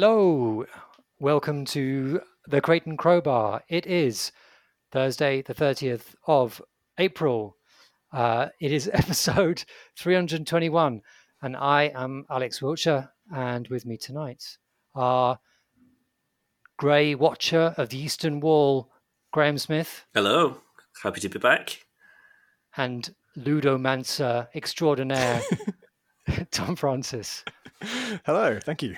Hello, welcome to the Crate and Crowbar. It is Thursday, the 30th of April. Uh, it is episode 321, and I am Alex Wiltshire. And with me tonight are Grey Watcher of the Eastern Wall, Graham Smith, Hello, happy to be back. and Ludomancer extraordinaire, Tom Francis. Hello, thank you.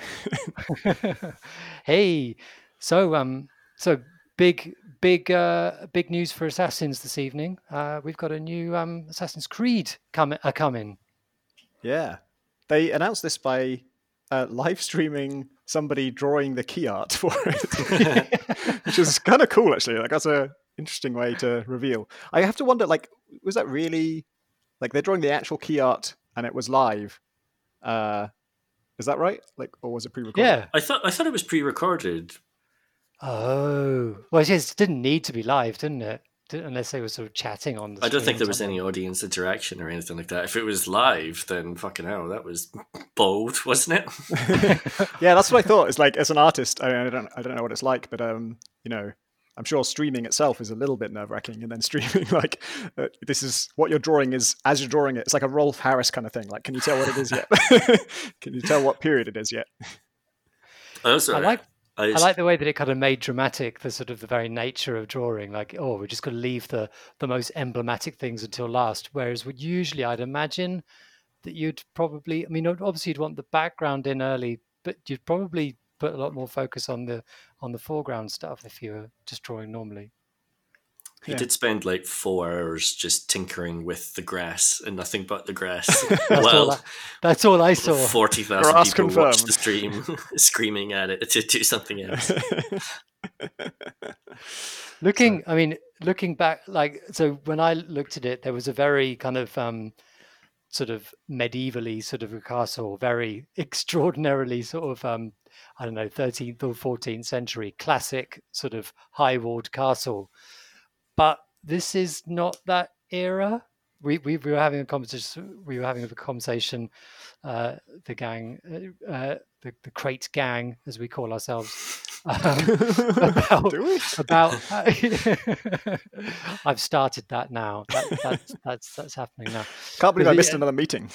hey, so um, so big, big, uh, big news for Assassins this evening. Uh, we've got a new um, Assassin's Creed coming, uh, coming. Yeah, they announced this by uh, live streaming somebody drawing the key art for it, which is kind of cool actually. Like that's a interesting way to reveal. I have to wonder, like, was that really like they're drawing the actual key art and it was live? Uh, is that right? Like, or was it pre-recorded? Yeah. I thought I thought it was pre-recorded. Oh, well, it just didn't need to be live, didn't it? Did- Unless they were sort of chatting on the. I don't think there was any audience interaction or anything like that. If it was live, then fucking hell, that was bold, wasn't it? yeah, that's what I thought. It's like as an artist, I, I don't, I don't know what it's like, but um, you know, I'm sure streaming itself is a little bit nerve wracking, and then streaming like uh, this is what you're drawing is as you're drawing it. It's like a Rolf Harris kind of thing. Like, can you tell what it is yet? can you tell what period it is yet? I also I like I, I like the way that it kind of made dramatic the sort of the very nature of drawing. Like, oh, we're just going to leave the the most emblematic things until last. Whereas, would usually, I'd imagine that you'd probably, I mean, obviously, you'd want the background in early, but you'd probably put a lot more focus on the on the foreground stuff if you were just drawing normally. he yeah. did spend like four hours just tinkering with the grass and nothing but the grass. That's all. well, I, that's all I saw. forty thousand Grass people watched confirmed. the stream, screaming at it to do something else. Looking, I mean, looking back, like so when I looked at it, there was a very kind of um, sort of medievally sort of a castle, very extraordinarily sort of um, I don't know, 13th or 14th century classic sort of high walled castle. But this is not that era. We, we, we were having a conversation. We were having a conversation. Uh, the gang, uh, uh, the the crate gang, as we call ourselves, um, about Do we? about I've started that now. That, that's that's that's happening now. Can't believe But I the- missed another meeting.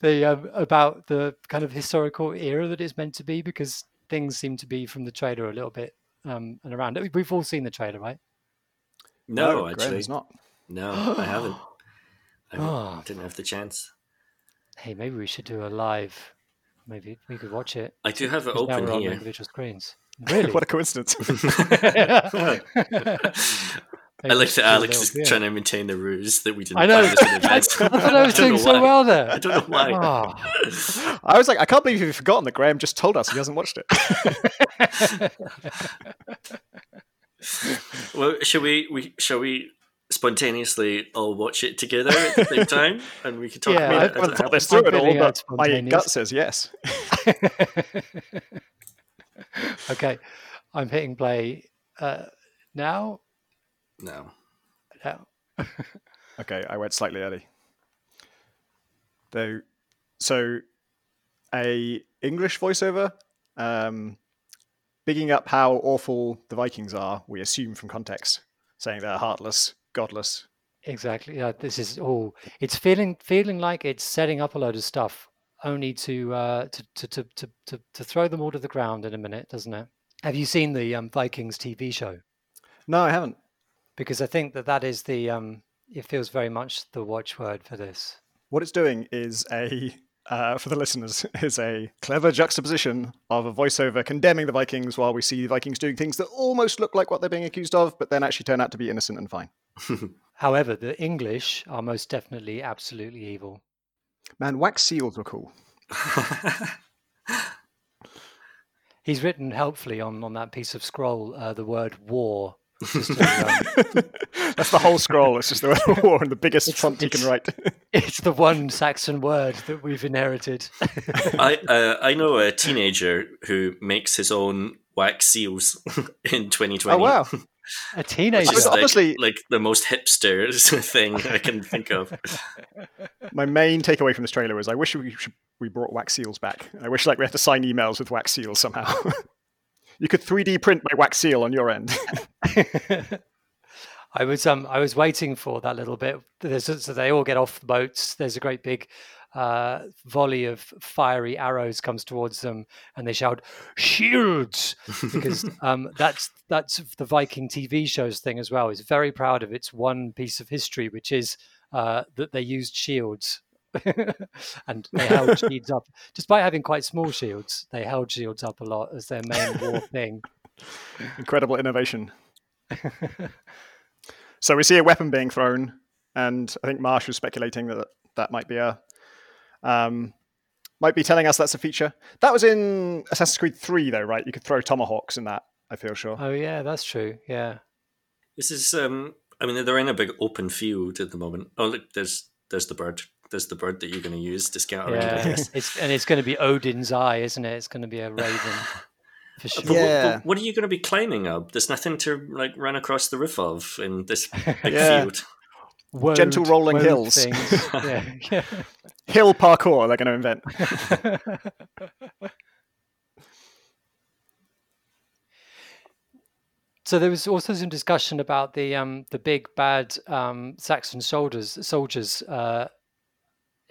the um, about the kind of historical era that it's meant to be because things seem to be from the trailer a little bit um, and around. We've all seen the trailer, right? No, Graham actually, is not. No, I haven't. I Oh. didn't have the chance. Hey, maybe we should do a live. Maybe we could watch it. I do have it because now open we're on here. individual screens. Really? what a coincidence. I like that Alex is yeah. trying to maintain the ruse that we didn't I know. this in I, advance. thought I was doing so well there. I don't know why. Oh. I was like, I can't believe you've forgotten that Graham just told us he hasn't watched it. Well, shall we, we shall we spontaneously all watch it together at the same time, and we can talk Yeah, about I- it? I as haven't it thought this through at all, but my gut says yes. okay, I'm hitting play uh, now. No. Now. Okay, I went slightly early. Though, so a English voiceover, um, bigging up how awful the Vikings are. We assume from context, saying they're heartless, godless. Exactly. Yeah, this is all. It's feeling feeling like it's setting up a load of stuff, only to uh, to, to to to to to throw them all to the ground in a minute, doesn't it? Have you seen the um, Vikings TV show? No, I haven't. Because I think that that is the. Um, it feels very much the watchword for this. What it's doing is a, uh, for the listeners, is a clever juxtaposition of a voiceover condemning the Vikings while we see the Vikings doing things that almost look like what they're being accused of, but then actually turn out to be innocent and fine. However, the English are most definitely absolutely evil. Man, wax seals were cool. He's written helpfully on on that piece of scroll uh, the word war. Just to, um, That's the whole scroll. It's just the word war and the biggest It's- font you can write. it's the one Saxon word that we've inherited. I uh, I know a teenager who makes his own wax seals in 2020. oh wow! A teenager. Which is Obviously- like, like the most hipster thing I can think of. my main takeaway from this trailer was I wish we should, we brought wax seals back. I wish like we had to sign emails with wax seals somehow. you could 3D print my wax seal on your end. I was um I was waiting for that little bit. There's, so they all get off the boats. There's a great big uh, volley of fiery arrows comes towards them, and they shout "Shields!" because um, that's that's the Viking TV shows thing as well. It's very proud of its one piece of history, which is uh, that they used shields. and they held shields up, despite having quite small shields. They held shields up a lot as their main war thing. Incredible innovation. so we see a weapon being thrown, and I think Marsh was speculating that that might be a um, might be telling us that's a feature. That was in Assassin's Creed 3, though, right? You could throw tomahawks in that, I feel sure. Oh, yeah, that's true. Yeah. This is, um, I mean, they're in a big open field at the moment. Oh, look, there's there's the bird. There's the bird that you're going to use to scout around. Yeah. it's, and it's going to be Odin's eye, isn't it? It's going to be a raven. For sure. But Yeah. what, but what are you going to be climbing up? There's nothing to like run across the roof of in this big Yeah. field. Woad- Gentle rolling hills. yeah. yeah. Hill parkour, they're going to invent. So there was also some discussion about the um, the big bad um, Saxon soldiers soldiers uh,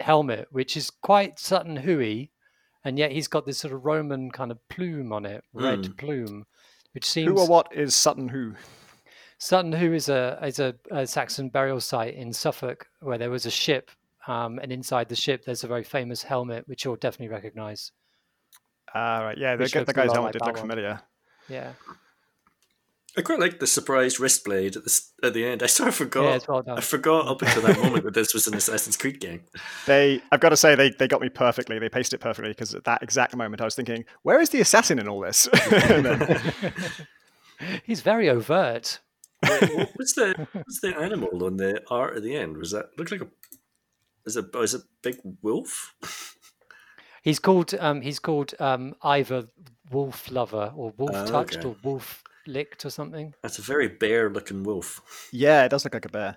helmet, which is quite Sutton Hooey, and yet he's got this sort of Roman kind of plume on it, red Mm. plume, which seems Who or what is Sutton Hoo? Sutton Hoo is a is a, a Saxon burial site in Suffolk where there was a ship, um, and inside the ship there's a very famous helmet which you'll definitely recognise. Ah, right. Yeah, the, the guy's helmet like did look one. familiar. Yeah, I quite like the surprise wrist blade at the at the end. I sort of forgot. yeah, it's well done. I forgot up until that moment that this was an Assassin's Creed game. They, I've got to say, they, they got me perfectly. They paced it perfectly because at that exact moment I was thinking, where is the assassin in all this? He's very overt. what was the what was the animal on the art at the end? Was that looked like a was it was it a big wolf? He's called um, he's called um, either wolf lover or wolf Oh, touched okay. or wolf licked or something. That's a very bear looking wolf. yeah, it does look like a bear.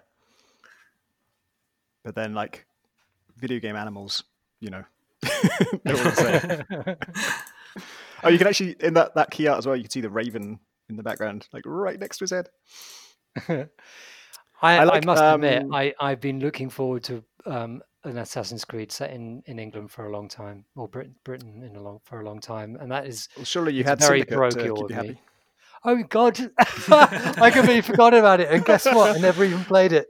But then, like, video game animals, you know, they're all the same. oh, you can actually, in that, that key art as well, you can see the raven in the background, like right next to his head. I, I I, like, must admit, um, I, I've been looking forward to um, an Assassin's Creed set in, in England for a long time, or Britain, Britain in a long for a long time, and that is Well, surely you had very parochial of me. happy. oh god, I completely forgot about it, and guess what? I never even played it.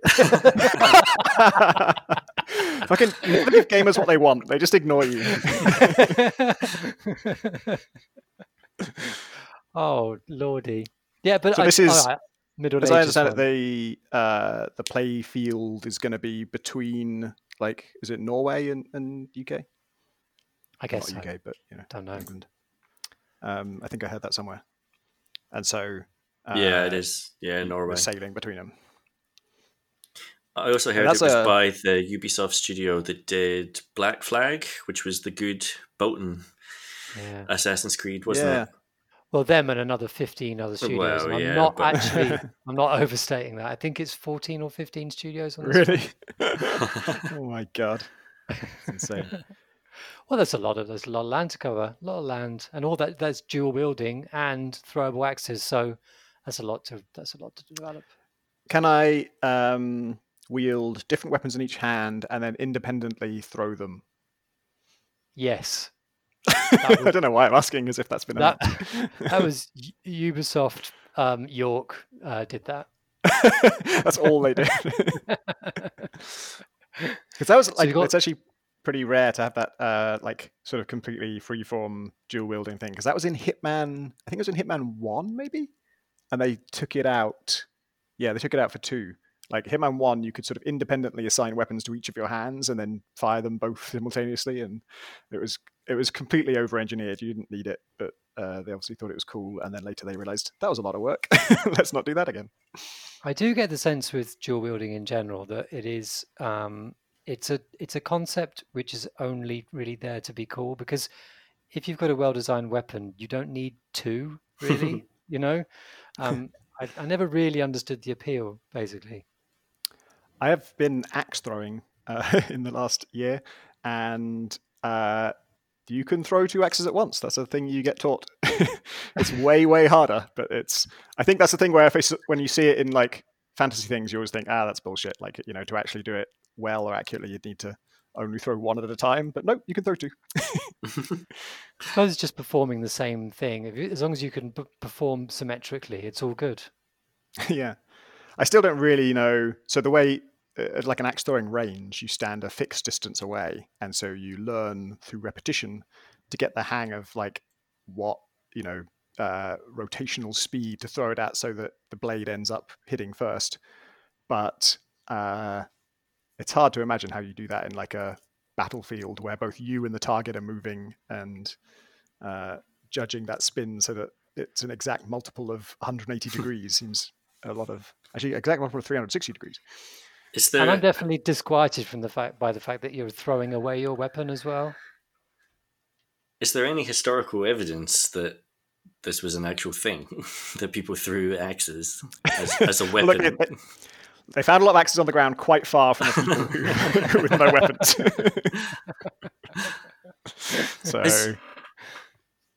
Fucking never give gamers what they want; they just ignore you. Oh lordy, yeah, but So I, this is- all right, Middle As I Ages understand it, the uh, the play field is going to be between, like, is it Norway and, and UK? I guess Not so. UK, but you know, Don't know. England. Um, I think I heard that somewhere. And so, uh, yeah, it is. Yeah, we're Norway. sailing between them. I also heard it was a- by the Ubisoft studio that did Black Flag, which was the good Bolton Yeah. Assassin's Creed, wasn't Yeah. it? Well, them and another 15 other studios. Well, I'm yeah, not but- actually, I'm not overstating that. I think it's 14 or 15 studios on this. Really? oh my god, it's insane. Well, there's a lot of there's a lot of land to cover, a lot of land, and all that. That's dual wielding and throwable axes. So that's a lot to that's a lot to develop. Can I um, wield different weapons in each hand and then independently throw them? Yes, I don't know why I'm asking, as if that's been that that was Ubisoft um, York uh, did that. That's all they did. Because that was So like got- it's actually pretty rare to have that uh, like sort of completely freeform dual wielding thing. Because that was in Hitman. I think it was in Hitman One, maybe, and they took it out. Yeah, they took it out for two. Like Hitman One, you could sort of independently assign weapons to each of your hands and then fire them both simultaneously, and it was it was completely over engineered. You didn't need it, but uh, they obviously thought it was cool, and then later they realized that was a lot of work. Let's not do that again. I do get the sense with dual wielding in general that it is um, it's a it's a concept which is only really there to be cool because if you've got a well designed weapon, you don't need two really. you know, um, I, I never really understood the appeal. Basically, I have been axe throwing uh, in the last year, and uh, you can throw two axes at once. That's a thing you get taught. it's way way harder, but it's. I think that's the thing where if it's, when you see it in like fantasy things, you always think, ah, that's bullshit. Like you know, to actually do it well or accurately, you'd need to only throw one at a time. But no, you can throw two. I suppose it's just performing the same thing. You, as long as you can p- perform symmetrically, it's all good. yeah, I still don't really know. So the way uh, like an axe throwing range, you stand a fixed distance away, and so you learn through repetition to get the hang of like what you know uh, rotational speed to throw it at, so that the blade ends up hitting first. But uh, it's hard to imagine how you do that in like a battlefield where both you and the target are moving and uh, judging that spin so that it's an exact multiple of 180 degrees seems a lot of actually exact multiple of 360 degrees. Is there? And I'm definitely disquieted from the fact by the fact that you're throwing away your weapon as well. Is there any historical evidence that this was an actual thing that people threw axes as, as a weapon? Look, they, they, found a lot of axes on the ground quite far from the people who, with no weapons. so. Is,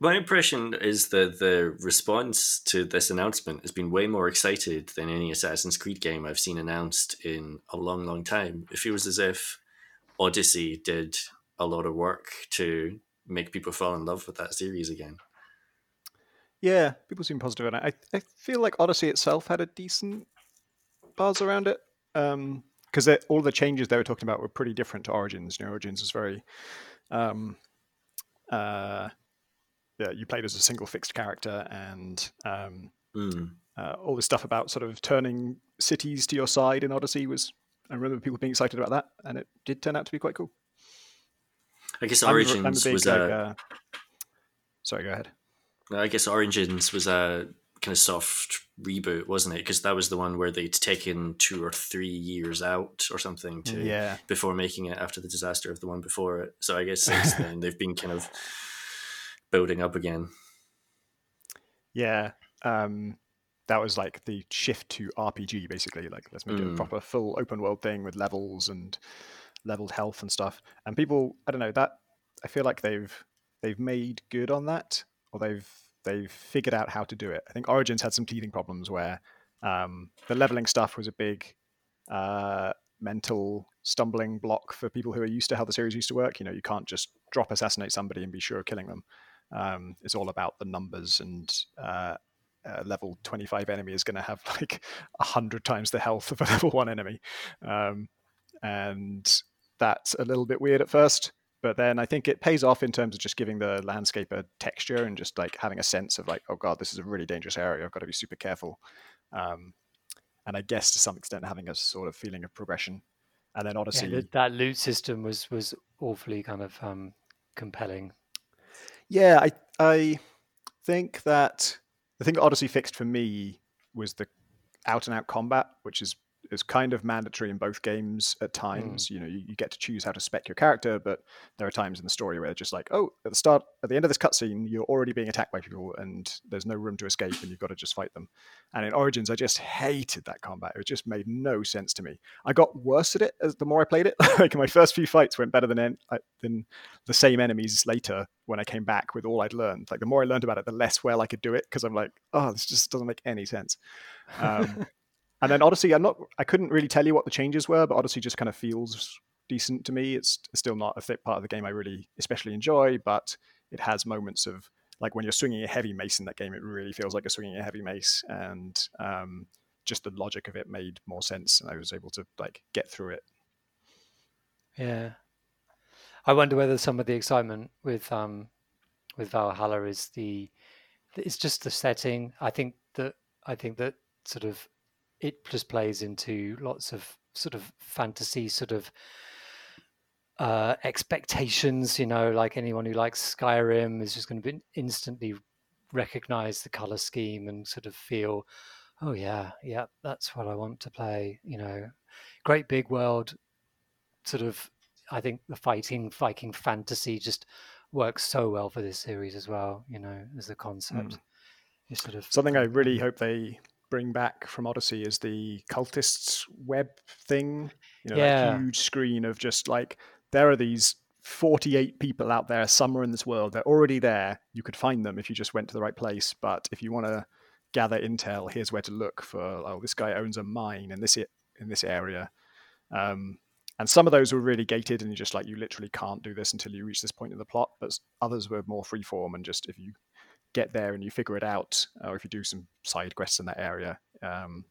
my impression is that the response to this announcement has been way more excited than any Assassin's Creed game I've seen announced in a long, long time. It feels as if Odyssey did a lot of work to make people fall in love with that series again. Yeah, people seem positive on it. I, I feel like Odyssey itself had a decent buzz around it. because um, all the changes they were talking about were pretty different to Origins. You know, Origins is very um, uh, yeah, you played as a single fixed character, and um, mm. uh, all this stuff about sort of turning cities to your side in Odyssey was. I remember people being excited about that, and it did turn out to be quite cool. I guess Origins I'm, I'm big, was a. uh, sorry, go ahead. I guess Origins was a kind of soft reboot, wasn't it? Because that was the one where they'd taken two or three years out or something to yeah. before making it after the disaster of the one before it. So I guess since then they've been kind of building up again. Yeah, um, that was like the shift to RPG, basically. Like, let's make mm. it a hmm. proper full open world thing with levels and leveled health and stuff. And people, I don't know that I feel like they've they've made good on that, or they've they've figured out how to do it. I think Origins had some teething problems where um, the leveling stuff was a big uh, mental stumbling block for people who are used to how the series used to work. You know, you can't just drop assassinate somebody and be sure of killing them. Um, it's all about the numbers and uh, uh, level 25 enemy is going to have like 100 times the health of a level 1 enemy. Um, and that's a little bit weird at first but then i think it pays off in terms of just giving the landscape a texture and just like having a sense of like oh god this is a really dangerous area i've got to be super careful. Um, and i guess to some extent having a sort of feeling of progression. And then odyssey yeah, that loot system was was awfully kind of um, compelling yeah, I I think that the thing Odyssey fixed for me was the out and out combat, which is is kind of mandatory in both games at times. Mm. You know, you, you, get to choose how to spec your character, but there are times in the story where it's just like, oh, at the start, at the end of this cutscene, you're already being attacked by people, and there's no room to escape, and you've got to just fight them. And in Origins, I just hated that combat. It just made no sense to me. I got worse at it as the more I played it. like my first few fights went better than en- than the same enemies later when I came back with all I'd learned. Like the more I learned about it, the less well I could do it because I'm like, oh, this just doesn't make any sense. Um, and then Odyssey, I'm not, I couldn't really tell you what the changes were, but Odyssey just kind of feels decent to me. It's still not a fit part of the game I really especially enjoy, but it has moments of like when you're swinging a heavy mace in that game, it really feels like you're swinging a heavy mace, and um, just the logic of it made more sense, and I was able to like get through it. Yeah, I wonder whether some of the excitement with um with Valhalla is the it's just the setting. I think that I think that sort of it just plays into lots of sort of fantasy sort of uh, expectations. You know, like anyone who likes Skyrim is just going to be instantly recognize the color scheme and sort of feel, oh yeah, yeah, that's what I want to play. You know, great big world. Sort of, I think the fighting Viking fantasy just works so well for this series as well. You know, as a concept. Mm. Sort of something I really hope they bring back from Odyssey is the cultists web thing. You know, Yeah. that huge screen of just like there are these 48 people out there somewhere in this world. They're already there. You could find them if you just went to the right place. But if you want to gather intel, here's where to look for. Oh, this guy owns a mine in this in this area. Um, and some of those were really gated, and you just like you literally can't do this until you reach this point in the plot. But others were more freeform, and just if you get there and you figure it out, or if you do some side quests in that area, um,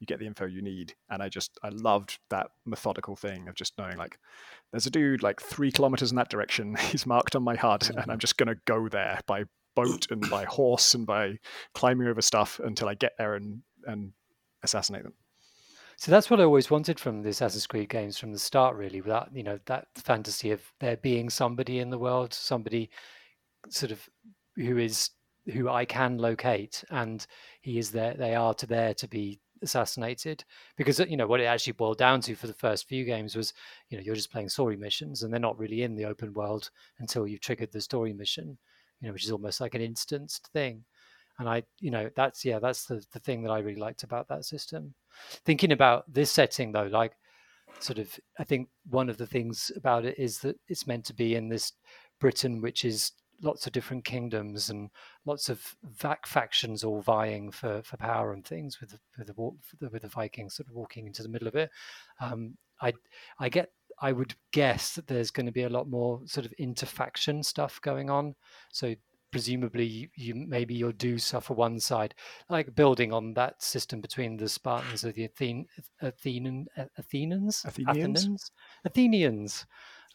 you get the info you need. And I just I loved that methodical thing of just knowing like there's a dude like three kilometers in that direction. He's marked on my HUD, and I'm just gonna go there by boat and by horse and by climbing over stuff until I get there and and assassinate them. So that's what I always wanted from the Assassin's Creed games from the start, really. Without you know that fantasy of there being somebody in the world, somebody sort of who is who I can locate, and he is there. They are to there to be assassinated because you know what it actually boiled down to for the first few games was you know you're just playing story missions and they're not really in the open world until you've triggered the story mission you know which is almost like an instanced thing and i you know that's yeah that's the, the thing that i really liked about that system thinking about this setting though like sort of i think one of the things about it is that it's meant to be in this britain which is lots of different kingdoms and lots of vac factions all vying for, for power and things with the, with the with the Vikings sort of walking into the middle of it. Um, I I get I would guess that there's going to be a lot more sort of interfaction stuff going on. So presumably you, you maybe you'll do suffer one side, like building on that system between the Spartans and the Athen Athenian Athenians Athenians? Athenians Athenians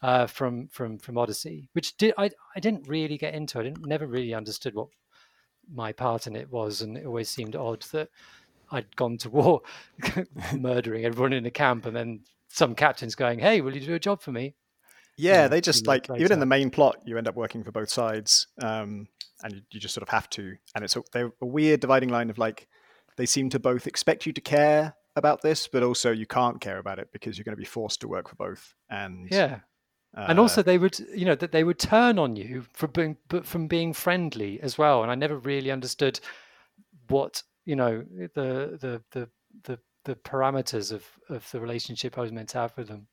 uh, from from from Odyssey, which did I I didn't really get into. I didn't never really understood what my part in it was, and it always seemed odd that I'd gone to war, murdering everyone in the camp, and then some captain's going, "Hey, will you do a job for me?" Yeah, Yeah, they just like even in the main plot, you end up working for both sides, um, and you, you just sort of have to. And it's a, they're a weird dividing line of like they seem to both expect you to care about this, but also you can't care about it because you're going to be forced to work for both. And Yeah, and also they would, you know, that they would turn on you for being, but from being friendly as well. And I never really understood what you know the the the the, the parameters of of the relationship I was meant to have with them.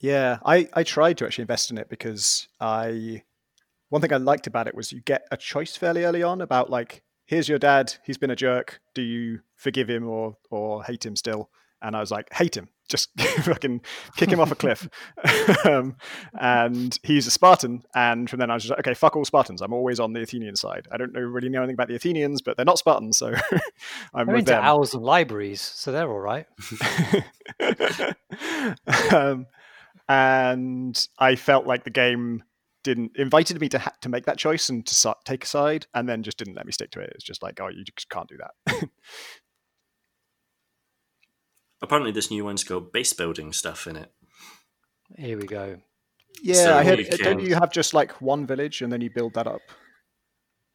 Yeah, I, I tried to actually invest in it because I one thing I liked about it was you get a choice fairly early on about like here's your dad, he's been a jerk. Do you forgive him or or hate him still? And I was like, hate him, just fucking kick him off a cliff. um, and he's a Spartan, and from then I was just like, okay, fuck all Spartans. I'm always on the Athenian side. I don't know really know anything about the Athenians, but they're not Spartans, so I'm They're with into them. owls and libraries, so they're all right. um, and I felt like the game didn't invited me to ha- to make that choice and to take a side, and then just didn't let me stick to it. It's just like, oh, you just can't do that. Apparently, this new one's got base building stuff in it. Here we go. yeah, So I had, you don't you have just like one village and then you build that up?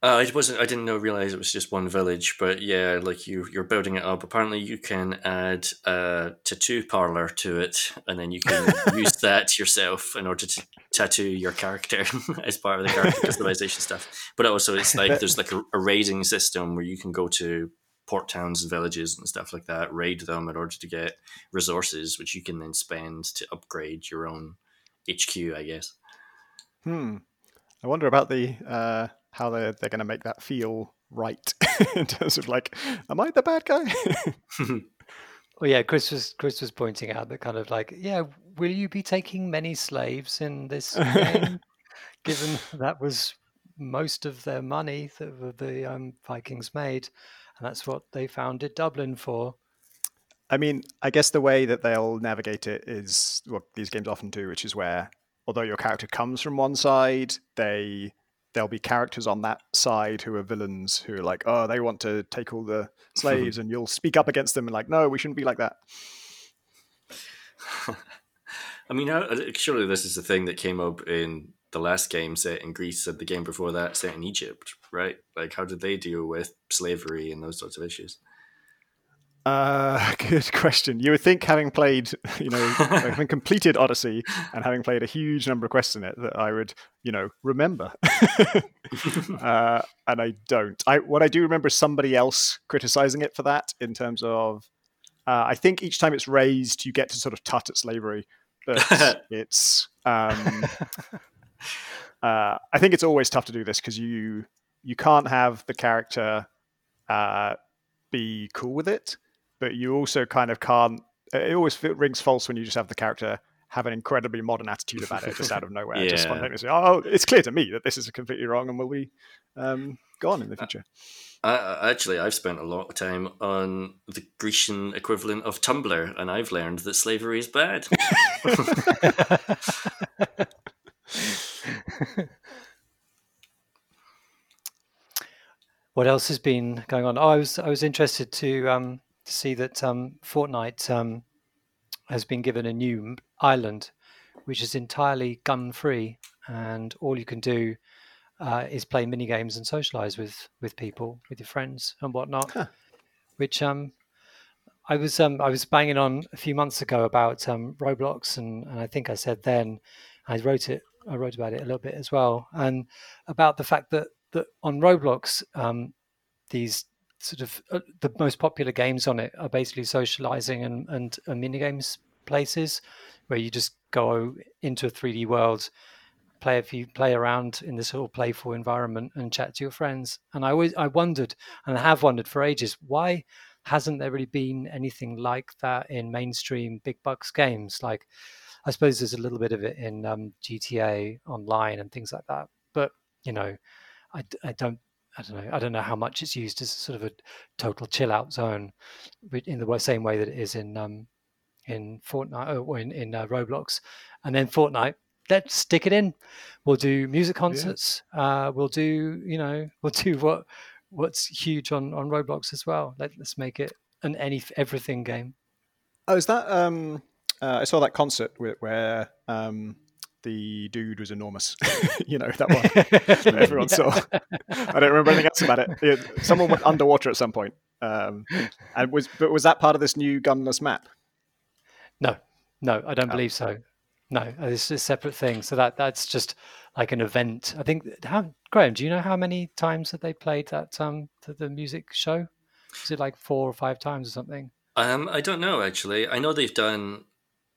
Uh, I wasn't. I didn't know realize it was just one village, but yeah, like you, you're building it up. Apparently, you can add a tattoo parlor to it, and then you can use that yourself in order to tattoo your character as part of the character customization stuff. But also, it's like there's like a, a raiding system where you can go to port towns and villages and stuff like that, raid them in order to get resources, which you can then spend to upgrade your own HQ, I guess. Hmm. I wonder about the uh, how they're they're going to make that feel right in terms of like, am I the bad guy? Well, yeah, Chris was Chris was pointing out that kind of like, yeah, will you be taking many slaves in this game? Given that was most of their money that the- the um, Vikings made, and that's what they founded Dublin for. I mean, I guess the way that they'll navigate it is what these games often do, which is where, although your character comes from one side, they there'll be characters on that side who are villains who are like, oh, they want to take all the slaves, and you'll speak up against them and like, no, we shouldn't be like that. I mean, uh, surely this is the thing that came up in the last game set in Greece and the game before that set in Egypt, right? Like, how did they deal with slavery and those sorts of issues? Uh, good question. You would think, having played, you know, having completed Odyssey and having played a huge number of quests in it, that I would, you know, remember. uh, and I don't. I what I do remember is somebody else criticizing it for that in terms of Uh, I think each time it's raised, you get to sort of tut at slavery, but it's. Um, uh, I think it's always tough to do this because you you can't have the character uh, be cool with it, but you also kind of can't. It always rings false when you just have the character have an incredibly modern attitude about it just out of nowhere, yeah. just spontaneously. Oh, it's clear to me that this is completely wrong and will be um, gone in the future. I, actually, I've spent a lot of time on the Grecian equivalent of Tumblr, and I've learned that slavery is bad. what else has been going on? Oh, I was I was interested to um, to see that um, Fortnite um, has been given a new island, which is entirely gun free, and all you can do uh, is play mini games and socialize with with people, with your friends and whatnot. Huh. Which um, I was um, I was banging on a few months ago about um, Roblox, and, and I think I said then I wrote it. I wrote about it a little bit as well, and about the fact that that on Roblox, um, these sort of uh, the most popular games on it are basically socializing and and, and mini games places where you just go into a 3D world, play a few, play around in this sort of playful environment and chat to your friends. And I always, I wondered, and I have wondered for ages, why hasn't there really been anything like that in mainstream big bucks games? Like, I suppose there's a little bit of it in um, GTA Online and things like that, but you know, I, I don't I don't know. I don't know how much it's used as sort of a total chill out zone, in the same way that it is in um, in Fortnite or in, in uh, Roblox, and then Fortnite. Let's stick it in. We'll do music concerts. Yeah. Uh, we'll do you know we'll do what what's huge on on Roblox as well. Let, us make it an any everything game. Oh, is that um? Uh, I saw that concert where, where um, the dude was enormous. you know that one everyone yeah. saw. I don't remember anything else about it. it someone went underwater at some point. Um, and was but was that part of this new gunless map? No, no, I don't oh. believe so. No, it's a separate thing. So that that's just like an event. I think. How Graham? Do you know how many times that they played that um the, the music show? Is it like four or five times or something? Um, I don't know actually. I know they've done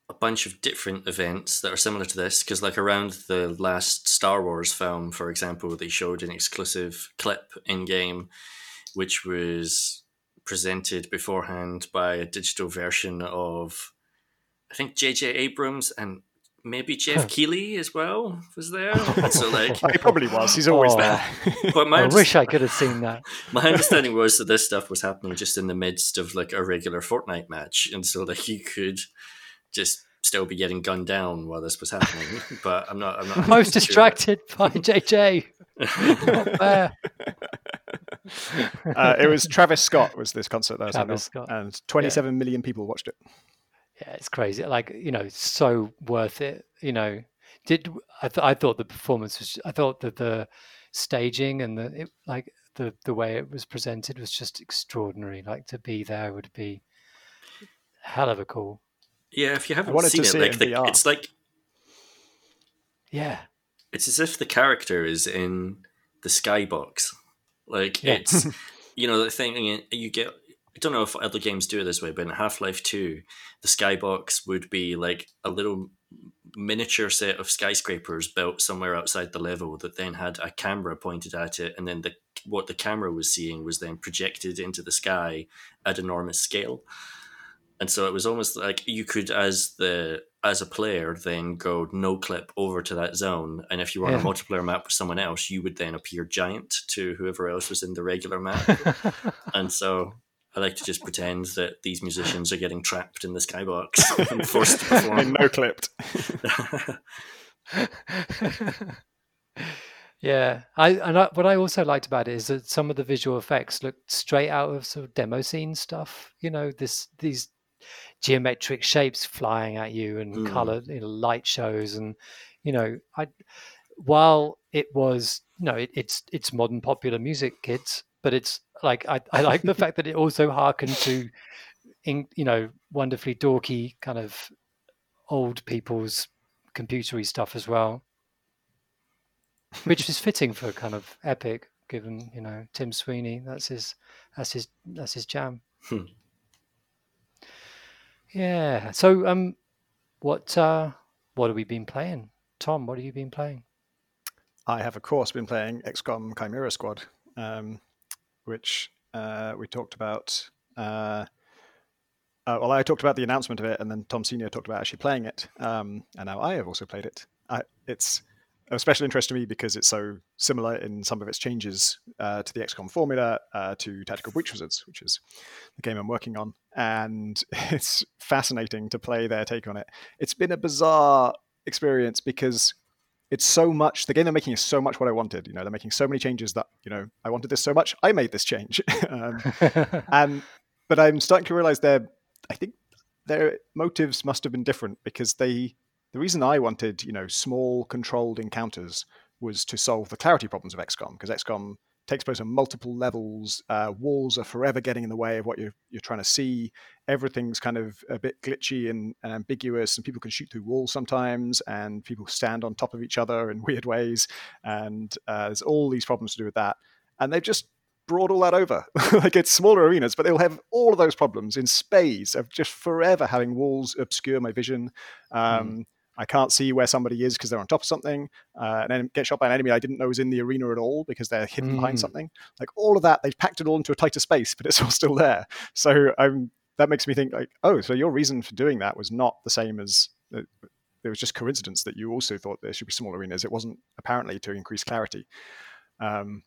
a bunch of different events that are similar to this because like around the last star wars film for example they showed an exclusive clip in game which was presented beforehand by a digital version of I think J.J. Abrams and maybe Geoff Keighley as well was there. So like he probably was. He's always oh, there. but I wish I could have seen that. my understanding was that this stuff was happening just in the midst of like a regular Fortnite match, and so like you could just still be getting gunned down while this was happening. but I'm not. I'm not. Most distracted by JJ. Uh, it was Travis Scott was this concert there, Travis Scott. and 27 yeah. million people watched it yeah, it's crazy. Like you know, so worth it. You know, did I? Th- I thought the performance was. I thought that the staging and the it, like the the way it was presented was just extraordinary. Like to be there would be hell of a cool. Yeah, if you haven't seen it, like it the, it's like yeah, it's as if the character is in the skybox. Like yeah. it's you know the thing you get I don't know if other games do it this way, but in Half Life 2, the skybox would be like a little miniature set of skyscrapers built somewhere outside the level that then had a camera pointed at it, and then the what the camera was seeing was then projected into the sky at enormous scale. And so it was almost like you could, as the as a player, then go no clip over to that zone, and if you were yeah. on a multiplayer map with someone else, you would then appear giant to whoever else was in the regular map. and so I like to just pretend that these musicians are getting trapped in the skybox and forced to perform. no clipped. yeah, I and I, what I also liked about it is that some of the visual effects looked straight out of sort of demo scene stuff. You know, this these geometric shapes flying at you and mm. color you know, light shows and you know I while it was you know it, it's it's modern popular music kids but it's like I, I like the fact that it also harkened to, in, you know, wonderfully dorky kind of old people's computery stuff as well, which is fitting for kind of epic, given you know Tim Sweeney. That's his that's his that's his jam. Hmm. Yeah. So, um, what uh, what have we been playing, Tom? What have you been playing? I have, of course, been playing XCOM Chimera Squad, um, which uh, we talked about. Uh, uh, well, I talked about the announcement of it, and then Tom Senior talked about actually playing it, um, and now I have also played it. I, it's of special interest to me because it's so similar in some of its changes uh, to the XCOM formula uh, to Tactical Breach Wizards, which is the game I'm working on, and it's fascinating to play their take on it. It's been a bizarre experience because it's so much the game they're making is so much what I wanted. You know, they're making so many changes that you know I wanted this so much. I made this change, um, and but I'm starting to realize their I think their motives must have been different because they the reason I wanted you know small controlled encounters was to solve the clarity problems of XCOM because XCOM takes place on multiple levels. Uh, walls are forever getting in the way of what you're, you're trying to see. Everything's kind of a bit glitchy and, and, ambiguous, and people can shoot through walls sometimes, and people stand on top of each other in weird ways. And uh, there's all these problems to do with that. And they've just brought all that over. like it's smaller arenas, but they'll have all of those problems in spades of just forever having walls obscure my vision. Um, mm. I can't see where somebody is because they're on top of something, uh, and then get shot by an enemy I didn't know was in the arena at all because they're hidden mm. behind something. Like all of that, they've packed it all into a tighter space, but it's all still there. So um, that makes me think like, oh, so your reason for doing that was not the same as uh, it was just coincidence that you also thought there should be small arenas. It wasn't apparently to increase clarity. Um,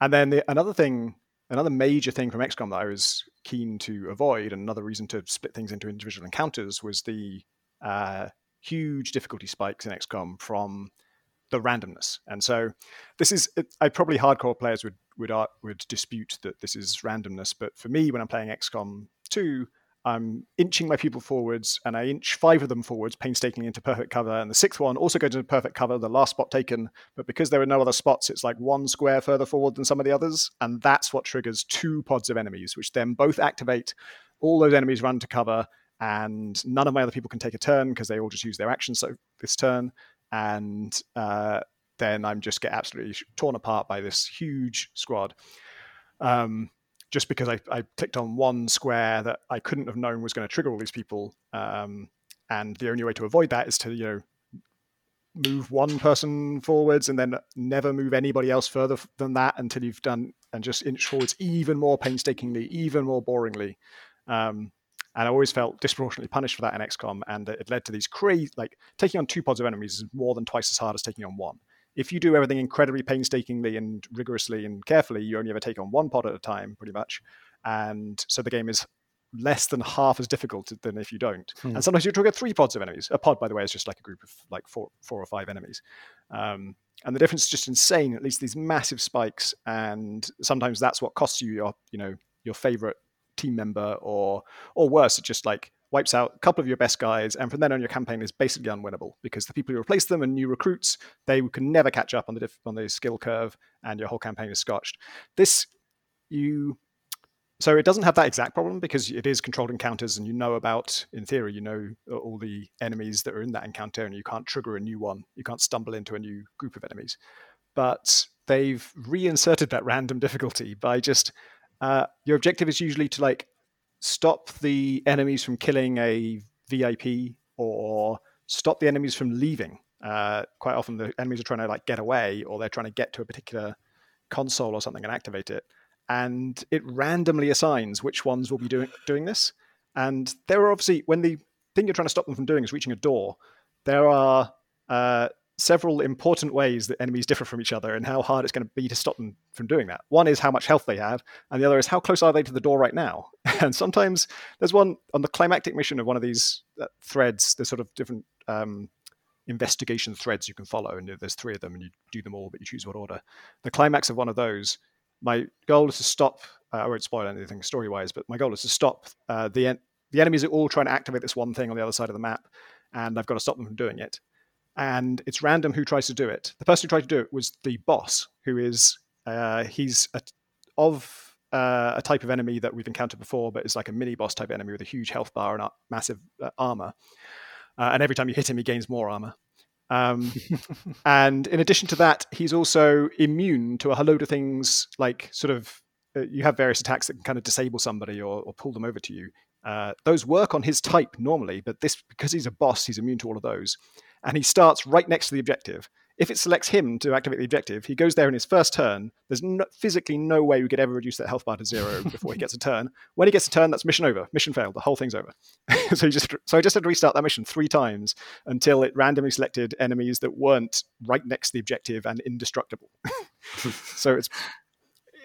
and then the, another thing, another major thing from XCOM that I was keen to avoid, and another reason to split things into individual encounters was the uh, huge difficulty spikes in XCOM from the randomness. And so this is I probably hardcore players would would would dispute that this is randomness, but for me when I'm playing XCOM 2, I'm inching my people forwards and I inch five of them forwards painstakingly into perfect cover. And the sixth one also goes into perfect cover, the last spot taken. But because there are no other spots, it's like one square further forward than some of the others. And that's what triggers two pods of enemies, which then both activate. All those enemies run to cover and none of my other people can take a turn because they all just use their action so this turn and uh, then i'm just get absolutely torn apart by this huge squad um, just because I, I, clicked on one square that i couldn't have known was going to trigger all these people um, and the only way to avoid that is to you know move one person forwards and then never move anybody else further than that until you've done and just inch forwards even more painstakingly even more boringly um, and I always felt disproportionately punished for that in XCOM, and it led to these crazy, like taking on two pods of enemies is more than twice as hard as taking on one. If you do everything incredibly painstakingly and rigorously and carefully, you only ever take on one pod at a time, pretty much, and so the game is less than half as difficult than if you don't. Hmm. And sometimes you trigger three pods of enemies. A pod, by the way, is just like a group of like four, four or five enemies. Um, and the difference is just insane. At least these massive spikes, and sometimes that's what costs you your, you know, your favorite team member or or worse, it just like wipes out a couple of your best guys, and from then on, your campaign is basically unwinnable because the people who replace them and new recruits they can never catch up on the diff- on the skill curve, and your whole campaign is scotched. This you so it doesn't have that exact problem because it is controlled encounters, and you know about in theory you know all the enemies that are in that encounter, and you can't trigger a new one. You can't stumble into a new group of enemies, but they've reinserted that random difficulty by just uh, your objective is usually to like stop the enemies from killing a VIP or stop the enemies from leaving. Uh, quite often, the enemies are trying to like get away, or they're trying to get to a particular console or something and activate it. And it randomly assigns which ones will be doing doing this. And there are obviously when the thing you're trying to stop them from doing is reaching a door, there are uh, several important ways that enemies differ from each other and how hard it's going to be to stop them from doing that. One is how much health they have, and the other is how close are they to the door right now. And sometimes there's one on the climactic mission of one of these uh, threads. There's sort of different um, investigation threads you can follow, and there's three of them, and you do them all, but you choose what order. The climax of one of those, my goal is to stop. Uh, I won't spoil anything story wise, but my goal is to stop uh, the en- the enemies are all trying to activate this one thing on the other side of the map, and I've got to stop them from doing it and it's random who tries to do it. The person who tried to do it was the boss, who is uh, he's a, of uh, a type of enemy that we've encountered before, but is like a mini boss type enemy with a huge health bar and a massive uh, armor. Uh, and every time you hit him, he gains more armor. Um, and in addition to that, he's also immune to a whole load of things like sort of uh, you have various attacks that can kind of disable somebody or, or pull them over to you. Uh, those work on his type normally, but this because he's a boss, he's immune to all of those. And he starts right next to the objective. If it selects him to activate the objective, he goes there in his first turn. There's no, physically no way we could ever reduce that health bar to zero before he gets a turn. When he gets a turn, that's mission over. Mission failed. The whole thing's over. so he just so I just had to restart that mission three times until it randomly selected enemies that weren't right next to the objective and indestructible. so it's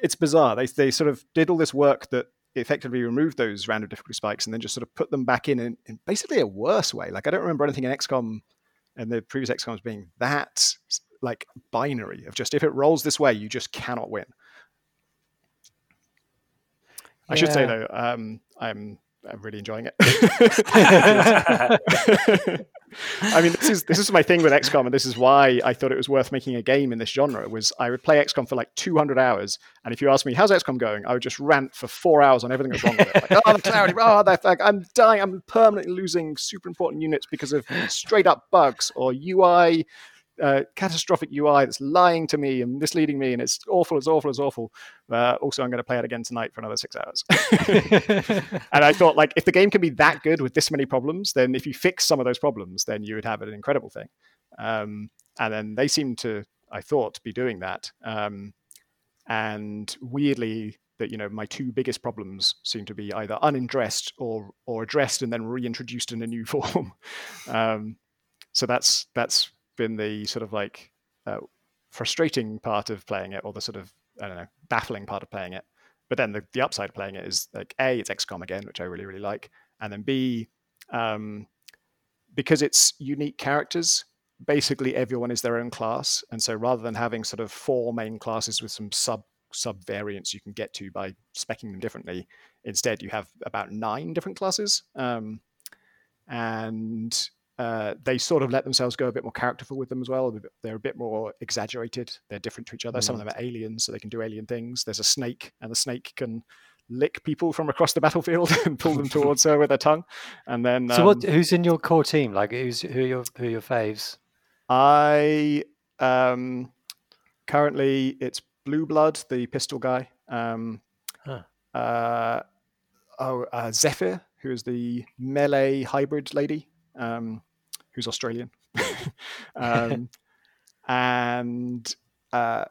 it's bizarre. They they sort of did all this work that effectively remove those random difficulty spikes and then just sort of put them back in, in in, basically a worse way. Like I don't remember anything in XCOM and the previous XCOMs being that like binary of just if it rolls this way, you just cannot win. I should say though, um, I'm I'm really enjoying it. I mean, this is this is my thing with XCOM, and this is why I thought it was worth making a game in this genre. Was I would play XCOM for like 200 hours, and if you ask me how's XCOM going, I would just rant for four hours on everything that's wrong with it. Like, oh, the clarity, oh, like, I'm dying, I'm permanently losing super important units because of straight up bugs or UI uh, catastrophic UI that's lying to me and misleading me, and it's awful, it's awful, it's awful. Uh, also, I'm going to play it again tonight for another six hours. and I thought, like, if the game can be that good with this many problems, then if you fix some of those problems, then you would have an incredible thing. Um, and then they seem to, I thought, be doing that. Um, and weirdly, that you know my two biggest problems seem to be either unaddressed or or addressed and then reintroduced in a new form. um, so that's that's been the sort of like uh, frustrating part of playing it, or the sort of I don't know baffling part of playing it. But then the, the upside of playing it is like a it's XCOM again, which I really really like, and then b um, because it's unique characters. Basically, everyone is their own class, and so rather than having sort of four main classes with some sub sub variants you can get to by specking them differently, instead you have about nine different classes. Um, and uh, they sort of let themselves go a bit more characterful with them as well. They're a bit more exaggerated. They're different to each other. Mm. Some of mm. them are aliens, so they can do alien things. There's a snake, and the snake can lick people from across the battlefield and pull them towards her with her tongue. And then, so um, what? Who's in your core team? Like, who's who are your who are your faves? I um, currently it's Blue Blood, the pistol guy. Um, huh. uh, oh, uh, Zephyr, who is the melee hybrid lady. Um, who's Australian, um, and uh,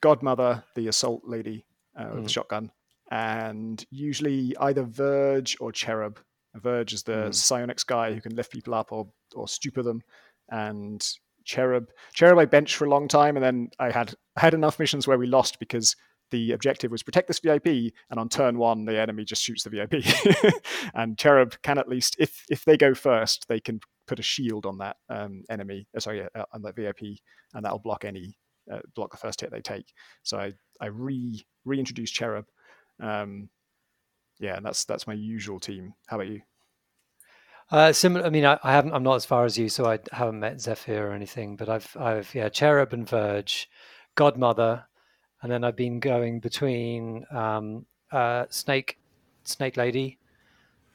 Godmother, the assault lady uh, with mm. the shotgun, and usually either Verge or Cherub. Verge is the mm. psionics guy who can lift people up or or stupor them, and Cherub. Cherub I benched for a long time, and then I had I had enough missions where we lost because the objective was protect this VIP, and on turn one, the enemy just shoots the VIP. and Cherub can at least, if if they go first, they can put a shield on that um, enemy, uh, sorry, uh, on that VIP, and that'll block any uh, block the first hit they take. So I I re reintroduced Cherub. Um, yeah, and that's that's my usual team. How about you? Uh, similar. I mean, I, I, haven't. I'm not as far as you, so I haven't met Zephyr or anything. But I've, I've, yeah, Cherub and Verge, Godmother, and then I've been going between um, uh, Snake, Snake Lady,